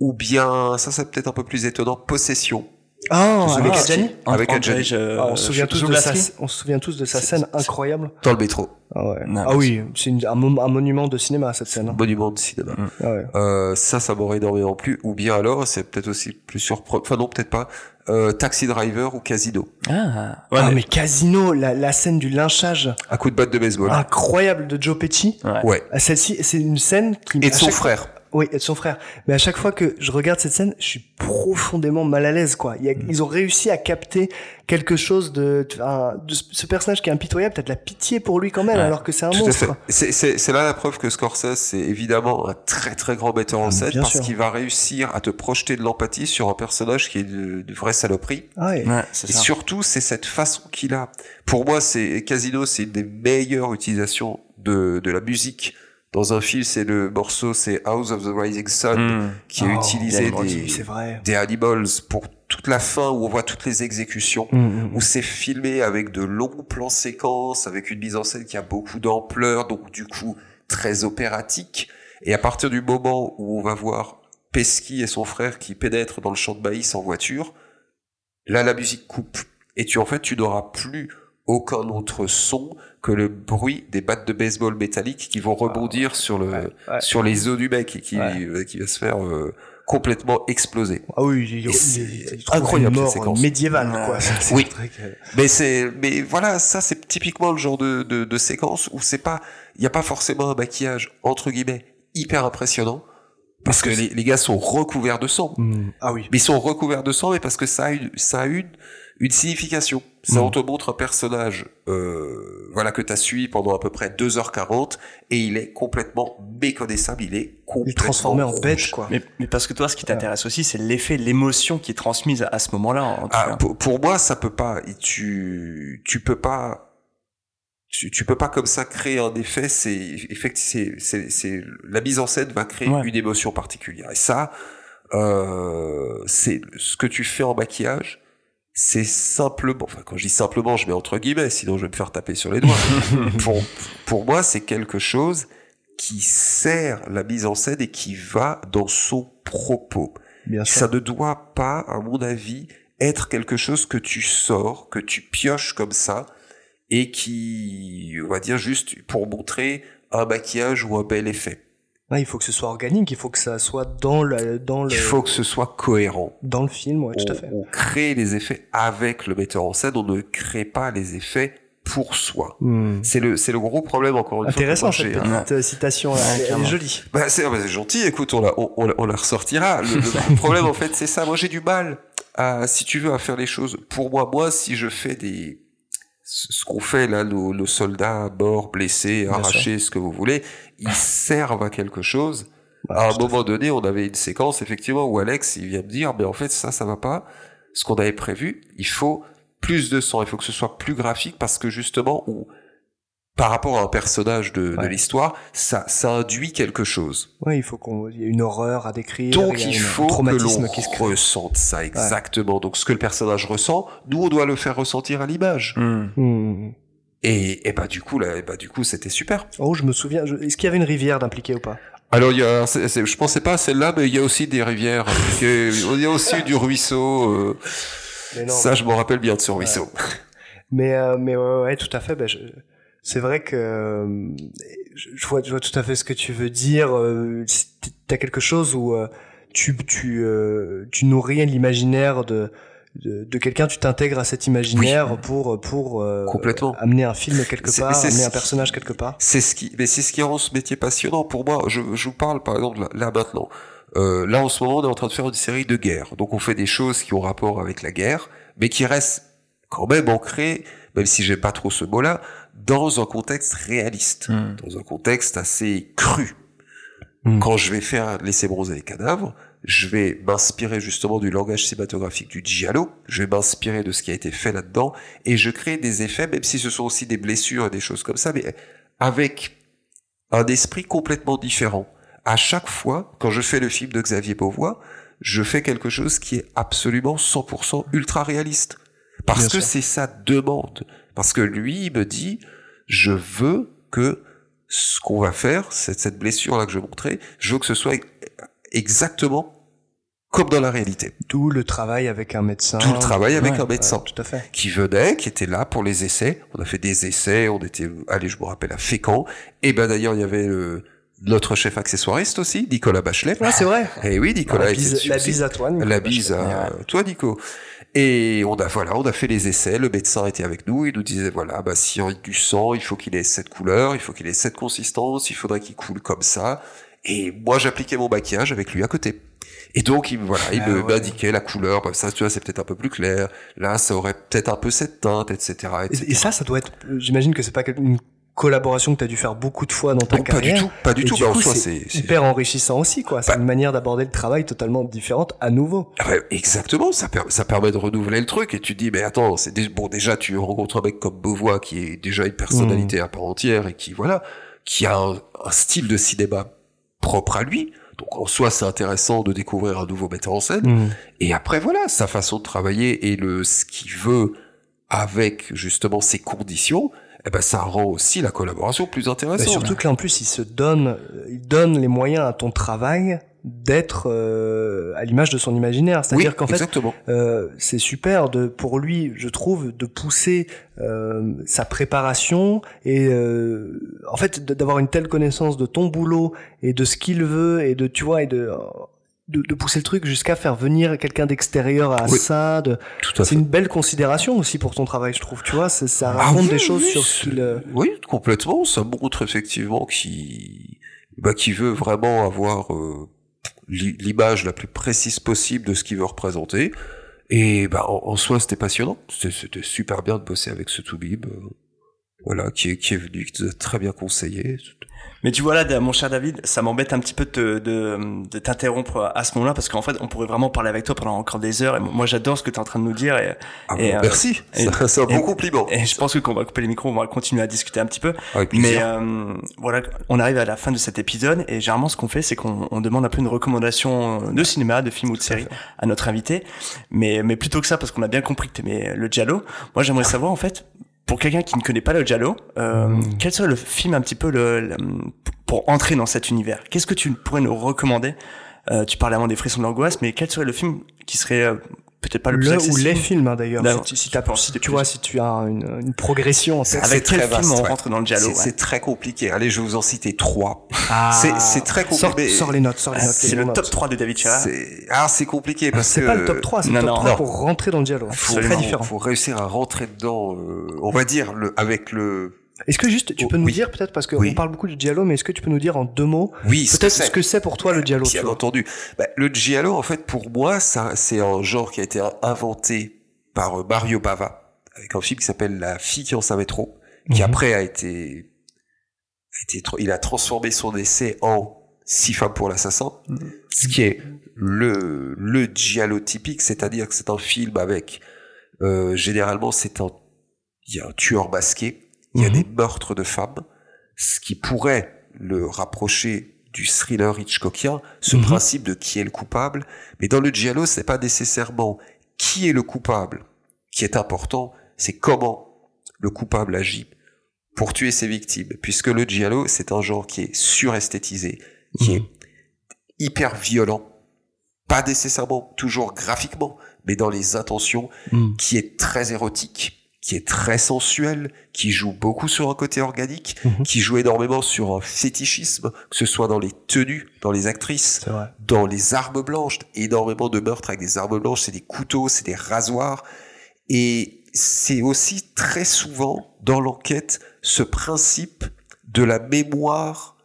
ou bien, ça c'est peut-être un peu plus étonnant, Possession. Ah, avec Ah, Adjani Avec Adjani. je- Ah, on se souvient je- tous je de sa, on se souvient tous de sa scène incroyable. Dans le métro. Ah ouais. Non, ah oui, c'est une- un, mo- un monument de cinéma cette scène. hein. Monument de cinéma. Ah ouais. Euh, ça, ça m'aurait énormément plu. Ou bien alors, c'est peut-être aussi plus surprenant. Enfin non, peut-être pas. Euh, Taxi Driver ou Casino. Ah, ouais, ah mais- mais Casino, la, la scène du lynchage À coup de batte de baseball. incroyable de Joe Pesci. ouais. Ouais. Ah, Celle-ci, c'est une scène qui Et de son chaque- frère. Oui, et de son frère. Mais à chaque fois que je regarde cette scène, je suis profondément mal à l'aise, quoi. Il y a- Ils ont réussi à capter quelque chose de, un- de ce personnage qui est impitoyable. T'as de la pitié pour lui quand même, Ouais, alors que c'est un Tout monstre. C'est, c'est, c'est là la preuve que Scorsese, c'est évidemment un très très grand metteur en Ah, scène parce qu'il va réussir à te projeter de l'empathie sur un personnage qui est de, de vraie saloperie. Ah ouais. Ouais, c'est Et ça. surtout, c'est cette façon qu'il a. Pour moi, c'est Casino, c'est une des meilleures utilisations de, de la musique dans un film. C'est le morceau, c'est House of the Rising Sun, Mm. qui a Oh, utilisé des, C'est vrai. des animals pour toute la fin où on voit toutes les exécutions. Mm, mm, où c'est filmé avec de longs plans séquences, avec une mise en scène qui a beaucoup d'ampleur, donc du coup très opératique. Et à partir du moment où on va voir Pesky et son frère qui pénètrent dans le champ de maïs en voiture, là la musique coupe. Et tu en fait tu n'auras plus aucun autre son que le bruit des battes de baseball métalliques qui vont rebondir sur le ouais. sur les os du mec et qui Ouais. euh, qui va se faire euh, complètement exploser. Ah oui, c'est incroyable, cette séquence. médiévale, quoi. Ça, Oui. truc, euh, Mais c'est, mais voilà, ça c'est typiquement le genre de, de, de séquence où c'est pas, il n'y a pas forcément un maquillage entre guillemets hyper impressionnant parce que les, les gars sont recouverts de sang. mm. Ah oui. Mais ils sont recouverts de sang, mais parce que ça a une, ça a une, une signification. Ça, Mm. on te montre un personnage, euh, voilà, que t'as suivi pendant à peu près 2h40, et il est complètement méconnaissable, il est complètement Il est transformé en bête, quoi. Mais, mais parce que toi, ce qui t'intéresse aussi, c'est l'effet, l'émotion qui est transmise à ce moment-là. En tout Ah, cas. pour, pour moi, ça peut pas. Tu, tu peux pas. Tu, tu peux pas comme ça créer un effet. C'est effectivement, c'est, c'est, c'est la mise en scène va créer Ouais. une émotion particulière. Et ça, euh, c'est ce que tu fais en maquillage. C'est simplement, enfin quand je dis simplement, je mets entre guillemets, sinon je vais me faire taper sur les doigts. *laughs* pour, pour moi, c'est quelque chose qui sert la mise en scène et qui va dans son propos. Bien sûr. Ça ne doit pas, à mon avis, être quelque chose que tu sors, que tu pioches comme ça, et qui, on va dire, juste pour montrer un maquillage ou un bel effet. Ouais, il faut que ce soit organique, il faut que ça soit dans le, dans le, Il faut que ce soit cohérent. dans le film, ouais, tout à on, fait. on crée les effets avec le metteur en scène, on ne crée pas les effets pour soi. Mm. C'est le, c'est le gros problème, encore une Intéressant fois. que cette hein. petite euh, citation, là. Ouais, elle, elle est jolie. Bah, c'est, bah, c'est gentil, écoute, on la, on, on la- on la ressortira. Le, le *laughs* problème, en fait, c'est ça. Moi, j'ai du mal à, si tu veux, à faire les choses. Pour moi, moi, si je fais des, ce qu'on fait là, nos, nos soldats morts, blessés, Bien arrachés, ce que vous voulez, ils servent à quelque chose. Ouais, à un à moment donné, on avait une séquence, effectivement, où Alex, il vient me dire, mais en fait, ça, ça va pas. Ce qu'on avait prévu, il faut plus de sang, il faut que ce soit plus graphique parce que justement, ou par rapport à un personnage de, de l'histoire, ça, ça induit quelque chose. Ouais, il faut qu'on, il y a une horreur à décrire. Donc y a il faut un que l'on qui se crée. ressente ça exactement. Donc ce que le personnage ressent, nous on doit le faire ressentir à l'image. Hmm. Mm. Et, et bah du coup là, et bah du coup c'était super. Oh, je me souviens. je- Est-ce qu'il y avait une rivière d'impliquée ou pas? Alors il y a, c'est- c'est- je pensais pas à celle-là, mais il y a aussi des rivières. il y a aussi du ruisseau. euh, Mais non. ça je me rappelle bien de ce ruisseau. Mais euh, mais ouais, ouais, tout à fait. Ben, je- c'est vrai que euh, je, vois, je vois tout à fait ce que tu veux dire. euh, T'as quelque chose où euh, tu tu tu nourris l'imaginaire de de, de quelqu'un, tu t'intègres à cet imaginaire pour pour euh, Complètement. amener un film quelque part, amener un qui- personnage quelque part. C'est ce qui, mais c'est ce qui rend ce métier passionnant pour moi. Je, je vous parle par exemple là, là, maintenant. Euh, là en ce moment, on est en train de faire une série de guerres. Donc on fait des choses qui ont rapport avec la guerre, mais qui restent quand même ancrées, même si j'aime pas trop ce mot-là, dans un contexte réaliste, Hmm. dans un contexte assez cru. Hmm. Quand je vais faire laisser bronzer les cadavres, je vais m'inspirer justement du langage cinématographique du giallo, je vais m'inspirer de ce qui a été fait là-dedans, et je crée des effets, même si ce sont aussi des blessures et des choses comme ça, mais avec un esprit complètement différent. À chaque fois, quand je fais le film de Xavier Beauvois, je fais quelque chose qui est absolument 100% ultra réaliste. Parce Bien que c'est sa demande. Parce que lui, il me dit, je veux que ce qu'on va faire, cette, cette blessure-là que je montrais, je veux que ce soit exactement comme dans la réalité. D'où le travail avec un médecin. Tout le travail avec Ouais, un médecin. Tout à fait. qui venait, qui était là pour les essais. On a fait des essais, on était, allez, je me rappelle, à Fécamp. Et ben d'ailleurs, il y avait le- notre chef accessoiriste aussi, Nicolas Bachelet. Ah, c'est vrai. Et oui, Nicolas la, bise, la bise à toi. Nicolas La bise à toi, Nico. Et on a, voilà, on a fait les essais, le médecin était avec nous, il nous disait, voilà, bah, s'il y a du sang, il faut qu'il ait cette couleur, il faut qu'il ait cette consistance, il faudrait qu'il coule comme ça. Et moi, j'appliquais mon maquillage avec lui à côté. Et donc, il, voilà, il Ah me ouais. la couleur, bah, ça, tu vois, c'est peut-être un peu plus clair. Là, ça aurait peut-être un peu cette teinte, etc., etc. Et, et ça, ça doit être. J'imagine que c'est pas une collaboration que tu as dû faire beaucoup de fois dans ta Non, pas carrière. du tout, pas du Et tout. du Bah, c'est hyper enrichissant aussi, quoi. C'est Bah- une manière d'aborder le travail totalement différente à nouveau. Ah exactement, ça, per- ça permet de renouveler le truc et tu te dis mais attends, c'est dé- bon déjà tu rencontres un mec comme Beauvois qui est déjà une personnalité Mm. à part entière et qui voilà, qui a un, un style de cinéma propre à lui. Donc en soi c'est intéressant de découvrir un nouveau metteur en scène Mm. et après voilà, sa façon de travailler et le ce qu'il veut avec justement ses conditions, eh ben ça rend aussi la collaboration plus Bah, intéressante. surtout que là, en plus, il se donne, euh, il donne les moyens à ton travail d'être euh, à l'image de son imaginaire. C'est-à-dire oui, qu'en fait, euh, c'est super de pour lui, je trouve, de pousser euh, sa préparation et euh, en fait d'avoir une telle connaissance de ton boulot et de ce qu'il veut et de tu vois et de de, de pousser le truc jusqu'à faire venir quelqu'un d'extérieur à Oui. ça. De... Tout à C'est une belle considération aussi pour ton travail, je trouve. Tu vois, c'est- ça Ah raconte oui, des choses oui, sur ce qu'il. euh, Oui, complètement. Ça montre effectivement qui, bah, qui veut vraiment avoir euh, l'i- l'image la plus précise possible de ce qu'il veut représenter. Et bah, en, en soi, c'était passionnant. C'était c'était super bien de bosser avec ce Toubib. euh, voilà, qui est, qui est venu, qui nous a très bien conseillé. Mais tu vois là, mon cher David, ça m'embête un petit peu de, te- de, de t'interrompre à ce moment-là parce qu'en fait, on pourrait vraiment parler avec toi pendant encore des heures. Et moi, j'adore ce que tu es en train de nous dire. Et, Ah, Et, bon, euh, merci. et- C'est un et- bon compliment. et je pense que quand on va couper les micros, on va continuer à discuter un petit peu. Avec Mais euh, voilà, on arrive à la fin de cet épisode et généralement ce qu'on fait, c'est qu'on on demande un peu une recommandation de cinéma, de film ou de série à notre invité. Mais mais plutôt que ça, parce qu'on a bien compris que t'aimais le giallo. Moi, j'aimerais savoir en fait, pour quelqu'un qui ne connaît pas le giallo, euh, Hmm. quel serait le film un petit peu le, le- pour entrer dans cet univers? Qu'est-ce que tu pourrais nous recommander? Euh, Tu parlais avant des frissons d'angoisse, mais quel serait le film qui serait euh, peut-être pas le, plus le ou accessible les films hein, d'ailleurs. Non, Si, si pense si tu plus- vois, si tu as une, une progression en tête. Avec C'est quel très film on ouais. rentre dans le giallo C'est ouais. c'est très compliqué. Allez, je vais vous en citer trois. Ah, *laughs* C'est- c'est très compliqué. sors les notes, sors les Ah, notes. C'est le notes. top 3 de David Chira. C'est ah, c'est compliqué parce C'est que pas le top 3, c'est le top non. 3 Non. pour rentrer dans le dialogue. C'est très différent. faut réussir à rentrer dedans. euh, on va dire le avec le. Est-ce que juste, tu peux Oh, nous oui. dire peut-être, parce qu'on Oui. parle beaucoup du dialogue, mais est-ce que tu peux nous dire en deux mots Oui, peut-être c'est. ce que c'est pour toi le dialogue tu Bien entendu. Bah, le giallo, en fait, pour moi, ça, c'est un genre qui a été inventé par euh, Mario Bava avec un film qui s'appelle La fille qui en savait trop, qui Mhm. après a été, a été, tr- il a transformé son essai en Six femmes pour l'assassin, ce qui est le le giallo typique, c'est-à-dire que c'est un film avec euh, généralement c'est un il y a un tueur masqué, il y a Mhm. des meurtres de femmes, ce qui pourrait le rapprocher du thriller Hitchcockien, ce Mhm. principe de qui est le coupable. Mais dans le giallo, c'est pas nécessairement qui est le coupable qui est important, c'est comment le coupable agit pour tuer ses victimes. Puisque le giallo, c'est un genre qui est suresthétisé, qui est hyper violent, pas nécessairement toujours graphiquement, mais dans les intentions, qui est très érotique, qui est très sensuel, qui joue beaucoup sur un côté organique, Mhm. qui joue énormément sur un fétichisme, que ce soit dans les tenues, dans les actrices, dans les armes blanches, énormément de meurtres avec des armes blanches, c'est des couteaux, c'est des rasoirs. Et c'est aussi très souvent dans l'enquête ce principe de la mémoire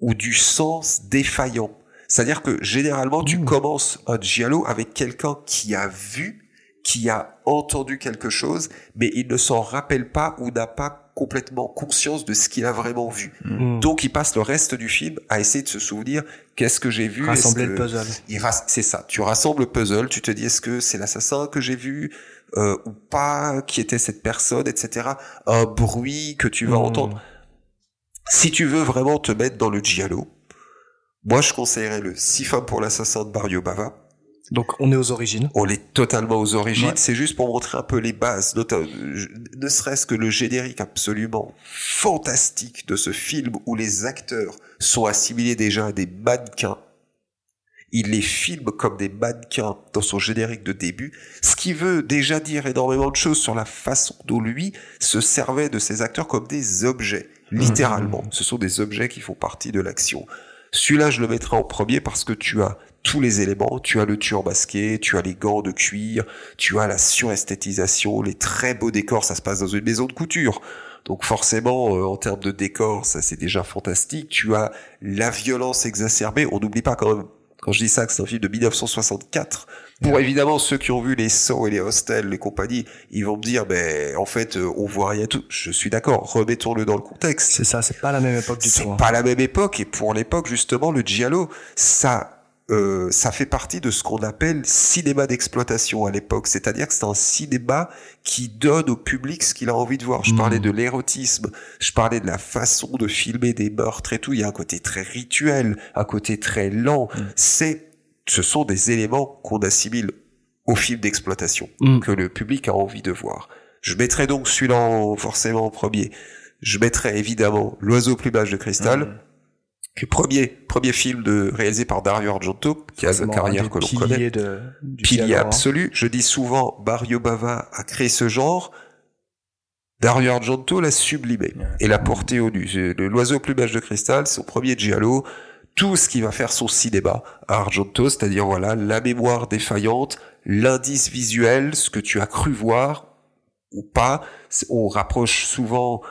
ou du sens défaillant. C'est-à-dire que généralement, tu Mmh. commences un giallo avec quelqu'un qui a vu, qui a entendu quelque chose, mais il ne s'en rappelle pas ou n'a pas complètement conscience de ce qu'il a vraiment vu. Mm. Donc il passe le reste du film à essayer de se souvenir qu'est-ce que j'ai vu. Rassembler le puzzle. C'est ça. Tu rassembles le puzzle. Tu te dis est-ce que c'est l'assassin que j'ai vu euh, ou pas Qui était cette personne, etc. Un bruit que tu vas Mm. entendre. Si tu veux vraiment te mettre dans le giallo, moi je conseillerais le Six femmes pour l'assassin de Mario Bava. Donc on est aux origines. On est totalement aux origines. Ouais. C'est juste pour montrer un peu les bases, ne serait-ce que le générique absolument fantastique de ce film où les acteurs sont assimilés déjà à des mannequins. il les filme comme des mannequins dans son générique de début, ce qui veut déjà dire énormément de choses sur la façon dont lui se servait de ses acteurs comme des objets, littéralement. Ce sont des objets qui font partie de l'action. Celui-là, je le mettrai en premier parce que tu as tous les éléments. Tu as le tueur masqué, tu as les gants de cuir, tu as la suresthétisation, les très beaux décors. Ça se passe dans une maison de couture. Donc forcément, euh, en termes de décor, ça c'est déjà fantastique. Tu as la violence exacerbée. On n'oublie pas quand même, quand je dis ça, que c'est un film de 1964. Pour évidemment ceux qui ont vu les sauts et les hostels, les compagnies, ils vont me dire, ben en fait, euh, on voit rien tout. Je suis d'accord. Remettons-le dans le contexte. C'est ça, c'est pas la même époque du tout. C'est hein. pas la même époque et pour l'époque justement le giallo ça euh, ça fait partie de ce qu'on appelle cinéma d'exploitation à l'époque, c'est-à-dire que c'est un cinéma qui donne au public ce qu'il a envie de voir. Je Mm. parlais de l'érotisme, je parlais de la façon de filmer des meurtres et tout. Il y a un côté très rituel, un côté très lent. Mm. C'est, ce sont des éléments qu'on assimile au film d'exploitation Mm. que le public a envie de voir. Je mettrai donc celui-là en- forcément en premier. Je mettrai évidemment L'oiseau au plumage de cristal, Mm. Qui est premier, premier film de, réalisé par Dario Argento, qui a un carrière que l'on connaît. de, du Pilier hein. absolu. Je dis souvent, Mario Bava a créé ce genre. Dario Argento l'a sublimé et l'a porté au nu. L'oiseau au plumage de cristal, son premier giallo, tout ce qui va faire son cinéma à Argento, c'est-à-dire voilà la mémoire défaillante, l'indice visuel, ce que tu as cru voir ou pas. On rapproche souvent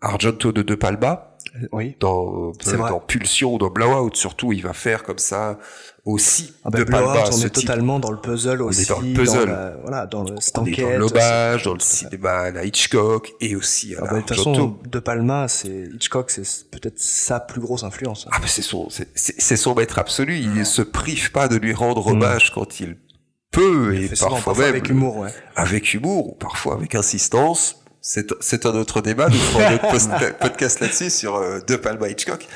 Argento de De Palma, Oui. dans, vrai. dans Pulsion ou dans Blowout surtout, il va faire comme ça aussi Ah bah, de Blowout, Palma on est type. totalement dans le puzzle est aussi. dans le puzzle. la- voilà, dans le, cette On est dans l'hommage, dans le cinéma à la Hitchcock et aussi à Ah la bah, de toute Argento. façon, De Palma, c'est Hitchcock, c'est peut-être sa plus grosse influence. Ah, c'est son, c'est, son maître absolu. Il ne se prive pas de lui rendre hommage quand il peut Il et souvent, parfois, parfois même avec humour, ouais. avec humour ou parfois avec insistance. C'est, c'est un autre débat. Nous ferons *laughs* un autre podcast là-dessus sur euh, De Palma Hitchcock.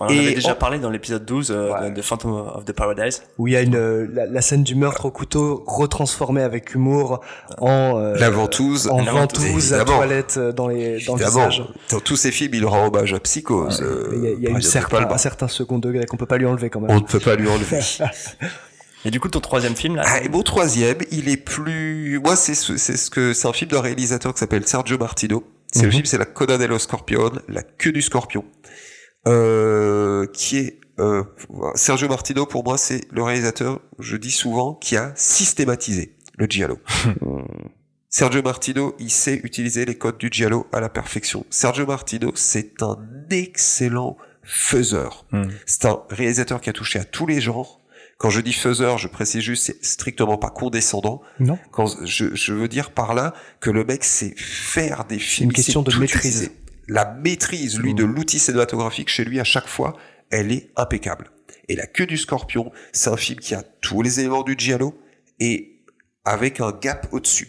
On en Et avait déjà on- parlé dans l'épisode 12 euh, Ouais. de, Phantom of the Paradise. Où il y a une, la, la scène du meurtre au couteau retransformée avec humour en, euh, La ventouse. en la ventouse ventouse, à toilette euh, dans les, dans le visage. dans tous ces films, il rend hommage à Psychose. euh, Il y a, il y a certain, un certain second degré qu'on peut pas lui enlever quand même. On ne peut pas lui enlever. *laughs* Et du coup, ton troisième film, là, Ah, et mon troisième, il est plus, moi, c'est ce, c'est ce que, c'est un film d'un réalisateur qui s'appelle Sergio Martino. C'est le Mhm. film, c'est la Coda dello Scorpion, la queue du scorpion, euh, qui est, euh, Sergio Martino, pour moi, c'est le réalisateur, je dis souvent, qui a systématisé le giallo. *laughs* Sergio Martino, il sait utiliser les codes du giallo à la perfection. Sergio Martino, c'est un excellent faiseur. Hmm. C'est un réalisateur qui a touché à tous les genres. Quand je dis faiseur, je précise juste, c'est strictement pas condescendant. Non. Quand je, je veux dire par là que le mec sait faire des films. une question de maîtrise. utiliser. La maîtrise, lui, de l'outil cinématographique chez lui à chaque fois, elle est impeccable. Et La queue du scorpion, c'est un film qui a tous les éléments du giallo et avec un gap au-dessus.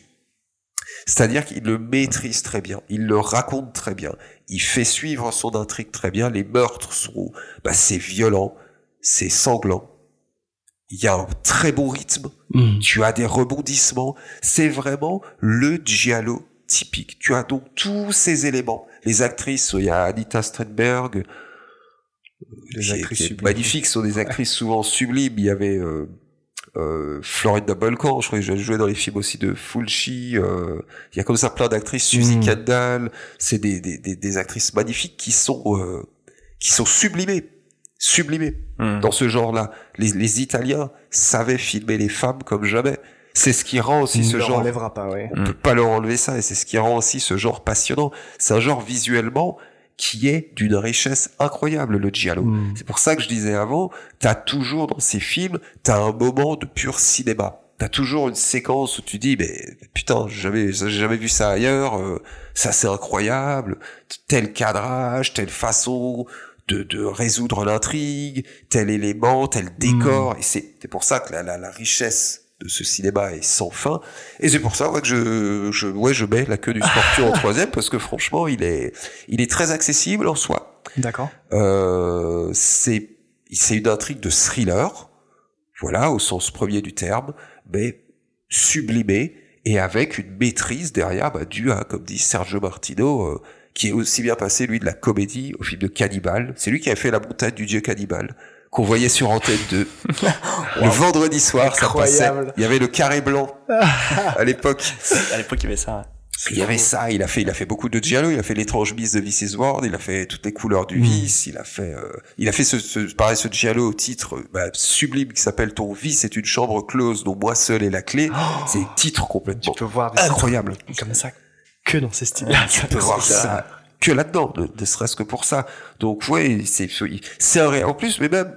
C'est-à-dire qu'il le maîtrise très bien, il le raconte très bien, il fait suivre son intrigue très bien, les meurtres sont, bah, c'est violent, c'est sanglant, il y a un très bon rythme, Mm. tu as des rebondissements, c'est vraiment le giallo typique. Tu as donc tous ces éléments. Les actrices, il y a Anita Strindberg, qui est- actrices qui est sublimes. magnifiques, sont des actrices souvent sublimes. Il y avait euh, euh, Florida Balkan, je crois que joué dans les films aussi de Fulci. euh, il y a comme ça plein d'actrices, Suzy Mm. Kendall. C'est des, des, des, des actrices magnifiques qui sont euh, qui sont sublimées, sublimées Hmm. dans ce genre-là. Les, les Italiens savaient filmer les femmes comme jamais. C'est ce qui rend aussi Il ce ne leur genre enlèvera pas, ouais. on peut pas leur enlever ça et c'est ce qui rend aussi ce genre passionnant. C'est un genre visuellement qui est d'une richesse incroyable, le giallo. Mm. C'est pour ça que je disais avant, t'as toujours dans ces films, t'as un moment de pur cinéma. T'as toujours une séquence où tu dis, mais putain, j'ai jamais, j'ai jamais vu ça ailleurs. euh, ça c'est incroyable. Tel cadrage, telle façon de, de résoudre l'intrigue, tel élément, tel décor. Et c'est c'est pour ça que la, la, la richesse de ce cinéma est sans fin. Et c'est pour ça ouais, que je, je, ouais, je mets la queue du scorpion en *laughs* troisième parce que franchement, il est, il est très accessible en soi. D'accord. Euh, c'est, c'est une intrigue de thriller, voilà, au sens premier du terme, mais sublimée et avec une maîtrise derrière, bah, due à, comme dit Sergio Martino, euh, qui est aussi bien passé, lui, de la comédie au film de Cannibal. C'est lui qui a fait la montagne du dieu Cannibal, qu'on voyait sur Antenne 2. *laughs* Le vendredi soir, ça passait. Incroyable. Il y avait le carré blanc *laughs* à l'époque. À l'époque, il y avait ça. Il y avait ça, il a fait, il a fait beaucoup de giallo, il a fait l'étrange bis de This is World, il a fait toutes les couleurs du vice, il a fait, euh, il a fait ce, ce, pareil, ce giallo au titre bah, sublime qui s'appelle Ton vice est une chambre close dont moi seul est la clé. *gasps* C'est un titre complètement Tu peux voir des incroyable. comme ça que dans ces styles. Tu peux voir ça que là-dedans, ne, ne serait-ce que pour ça. Donc ouais, c'est c'est un ré- en plus, mais même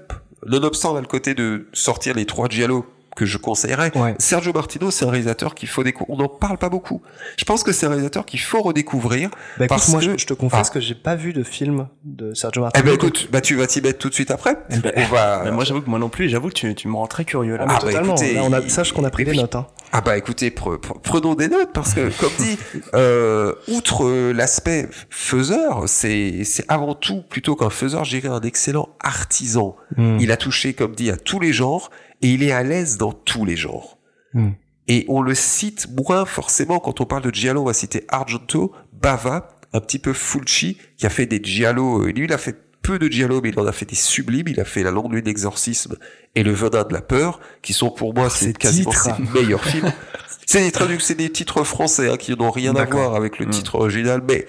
nonobstant là, le côté de sortir les trois giallo que je conseillerais. Ouais. Sergio Martino, c'est un réalisateur qu'il faut découvrir. On n'en parle pas beaucoup. Je pense que c'est un réalisateur qu'il faut redécouvrir. Bah, écoute, parce moi, que- je, je te confesse Ah. que j'ai pas vu de film de Sergio Eh Martino. ben écoute, bah tu vas t'y mettre tout de suite après. on va. Mais *laughs* moi, j'avoue que moi non plus, j'avoue que tu, tu me rends très curieux là. Ah, Ah, bah, totalement. écoutez, Là, on a, il- sache qu'on a pris des notes. Hein. Ah bah écoutez, pre- pre- prenons des notes parce que comme dit, *laughs* euh, outre euh, l'aspect faiseur, c'est c'est avant tout plutôt qu'un faiseur, je dirais un excellent artisan. Hmm. Il a touché, comme dit, à tous les genres et il est à l'aise dans tous les genres. Hmm. Et on le cite moins forcément quand on parle de giallo, on va citer Argento, Bava, un petit peu Fulci qui a fait des giallo. euh, Lui, il a fait peu de giallo, mais il en a fait des sublimes. Il a fait La Longue Nuit d'Exorcisme et Le Venin de la Peur, qui sont pour moi c'est ces quasiment titres. ses meilleurs films. *laughs* C'est des traductions, c'est des titres français hein, qui n'ont rien à voir avec le Mm. titre original, mais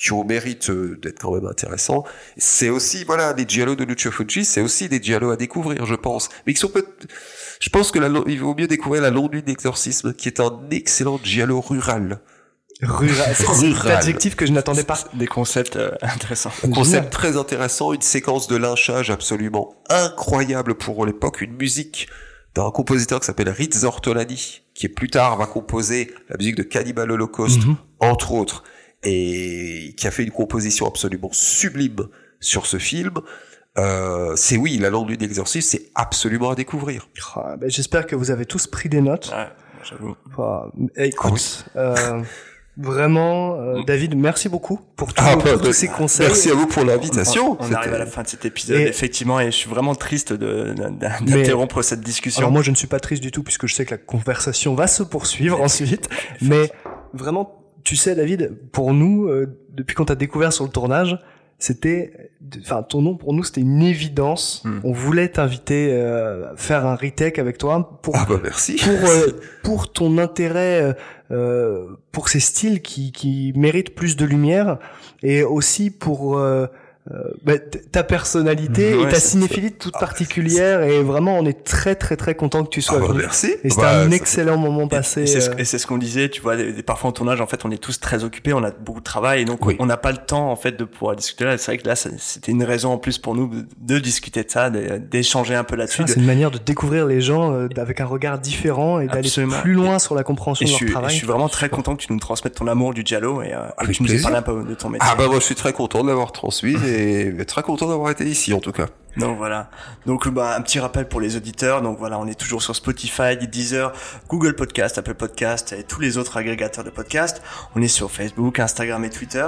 qui ont mérite euh, d'être quand même intéressants. C'est aussi, voilà, les giallo de Lucio Fulci, c'est aussi des giallo à découvrir, je pense. Mais qui sont peut je pense que la, il vaut mieux découvrir La Longue Nuit d'Exorcisme, qui est un excellent giallo rural. Rural. *laughs* C'est Rural. l'adjectif que je n'attendais pas. Des concepts euh, intéressants. Un concept Génial. très intéressant, une séquence de lynchage absolument incroyable pour l'époque, une musique d'un compositeur qui s'appelle Riz Ortolani, qui plus tard va composer la musique de Cannibal Holocaust, Mhm. entre autres, et qui a fait une composition absolument sublime sur ce film. Euh, c'est oui, la langue du exorcisme, c'est absolument à découvrir. Ah, ben, J'espère que vous avez tous pris des notes. Ouais, j'avoue. Ah, écoute, euh, vraiment, euh, David, merci beaucoup pour, tout- Ah, pour bah, tous ces conseils. Merci à vous pour l'invitation. On, on arrive à la fin de cet épisode, Et- effectivement, et je suis vraiment triste d'interrompre cette discussion. Alors moi, je ne suis pas triste du tout puisque je sais que la conversation va se poursuivre ensuite. Mais vraiment, tu sais, David, pour nous, euh, depuis qu'on t'a découvert sur le tournage, c'était, enfin, ton nom pour nous, c'était une évidence. Hmm. On voulait t'inviter euh, faire un retake avec toi pour Ah bah merci. pour euh, *laughs* pour ton intérêt euh, euh, pour ces styles qui qui méritent plus de lumière et aussi pour bah, t- ta personnalité Ouais, et ta cinéphilie toute particulière et vraiment on est très très très content que tu sois Ah bah venu. merci. Et c'était Bah, un ça- excellent moment passé. Et c'est ce, euh, et c'est ce qu'on disait, tu vois, parfois en tournage, en fait, on est tous très occupés, on a beaucoup de travail, et donc Oui. on n'a pas le temps, en fait, de pouvoir discuter là. C'est vrai que là, c'était une raison en plus pour nous de, de discuter de ça, d'échanger un peu là-dessus. de- c'est une manière de découvrir les gens euh, avec un regard différent et d'aller plus loin sur la compréhension de je leur je travail. suis vraiment très content que tu nous transmettes ton amour du Diallo et, euh, et que tu nous aies plaisir. parlé un peu de ton métier. Ah bah moi je suis très content de l'avoir transmis et très content d'avoir été ici en tout cas. Donc voilà. Donc bah un petit rappel pour les auditeurs. Donc voilà, on est toujours sur Spotify, Deezer, Google Podcast, Apple Podcast et tous les autres agrégateurs de podcasts. On est sur Facebook, Instagram et Twitter.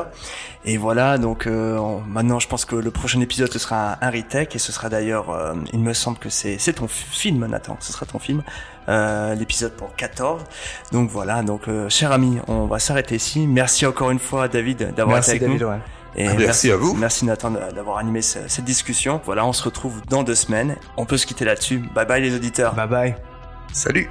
Et voilà. Donc euh, on- maintenant, je pense que le prochain épisode ce sera un, un retake et ce sera d'ailleurs, euh, il me semble que c'est c'est ton film, Nathan. Ce sera ton film. Euh, l'épisode pour 14. Donc voilà. Donc euh, cher ami, on va s'arrêter ici. Merci encore une fois, David, d'avoir été Merci avec David. nous. ouais. Et Merci à vous. Merci Nathan d'avoir animé ce- cette discussion. Voilà, on se retrouve dans deux semaines. On peut se quitter là-dessus. Bye bye les auditeurs. Bye bye. Salut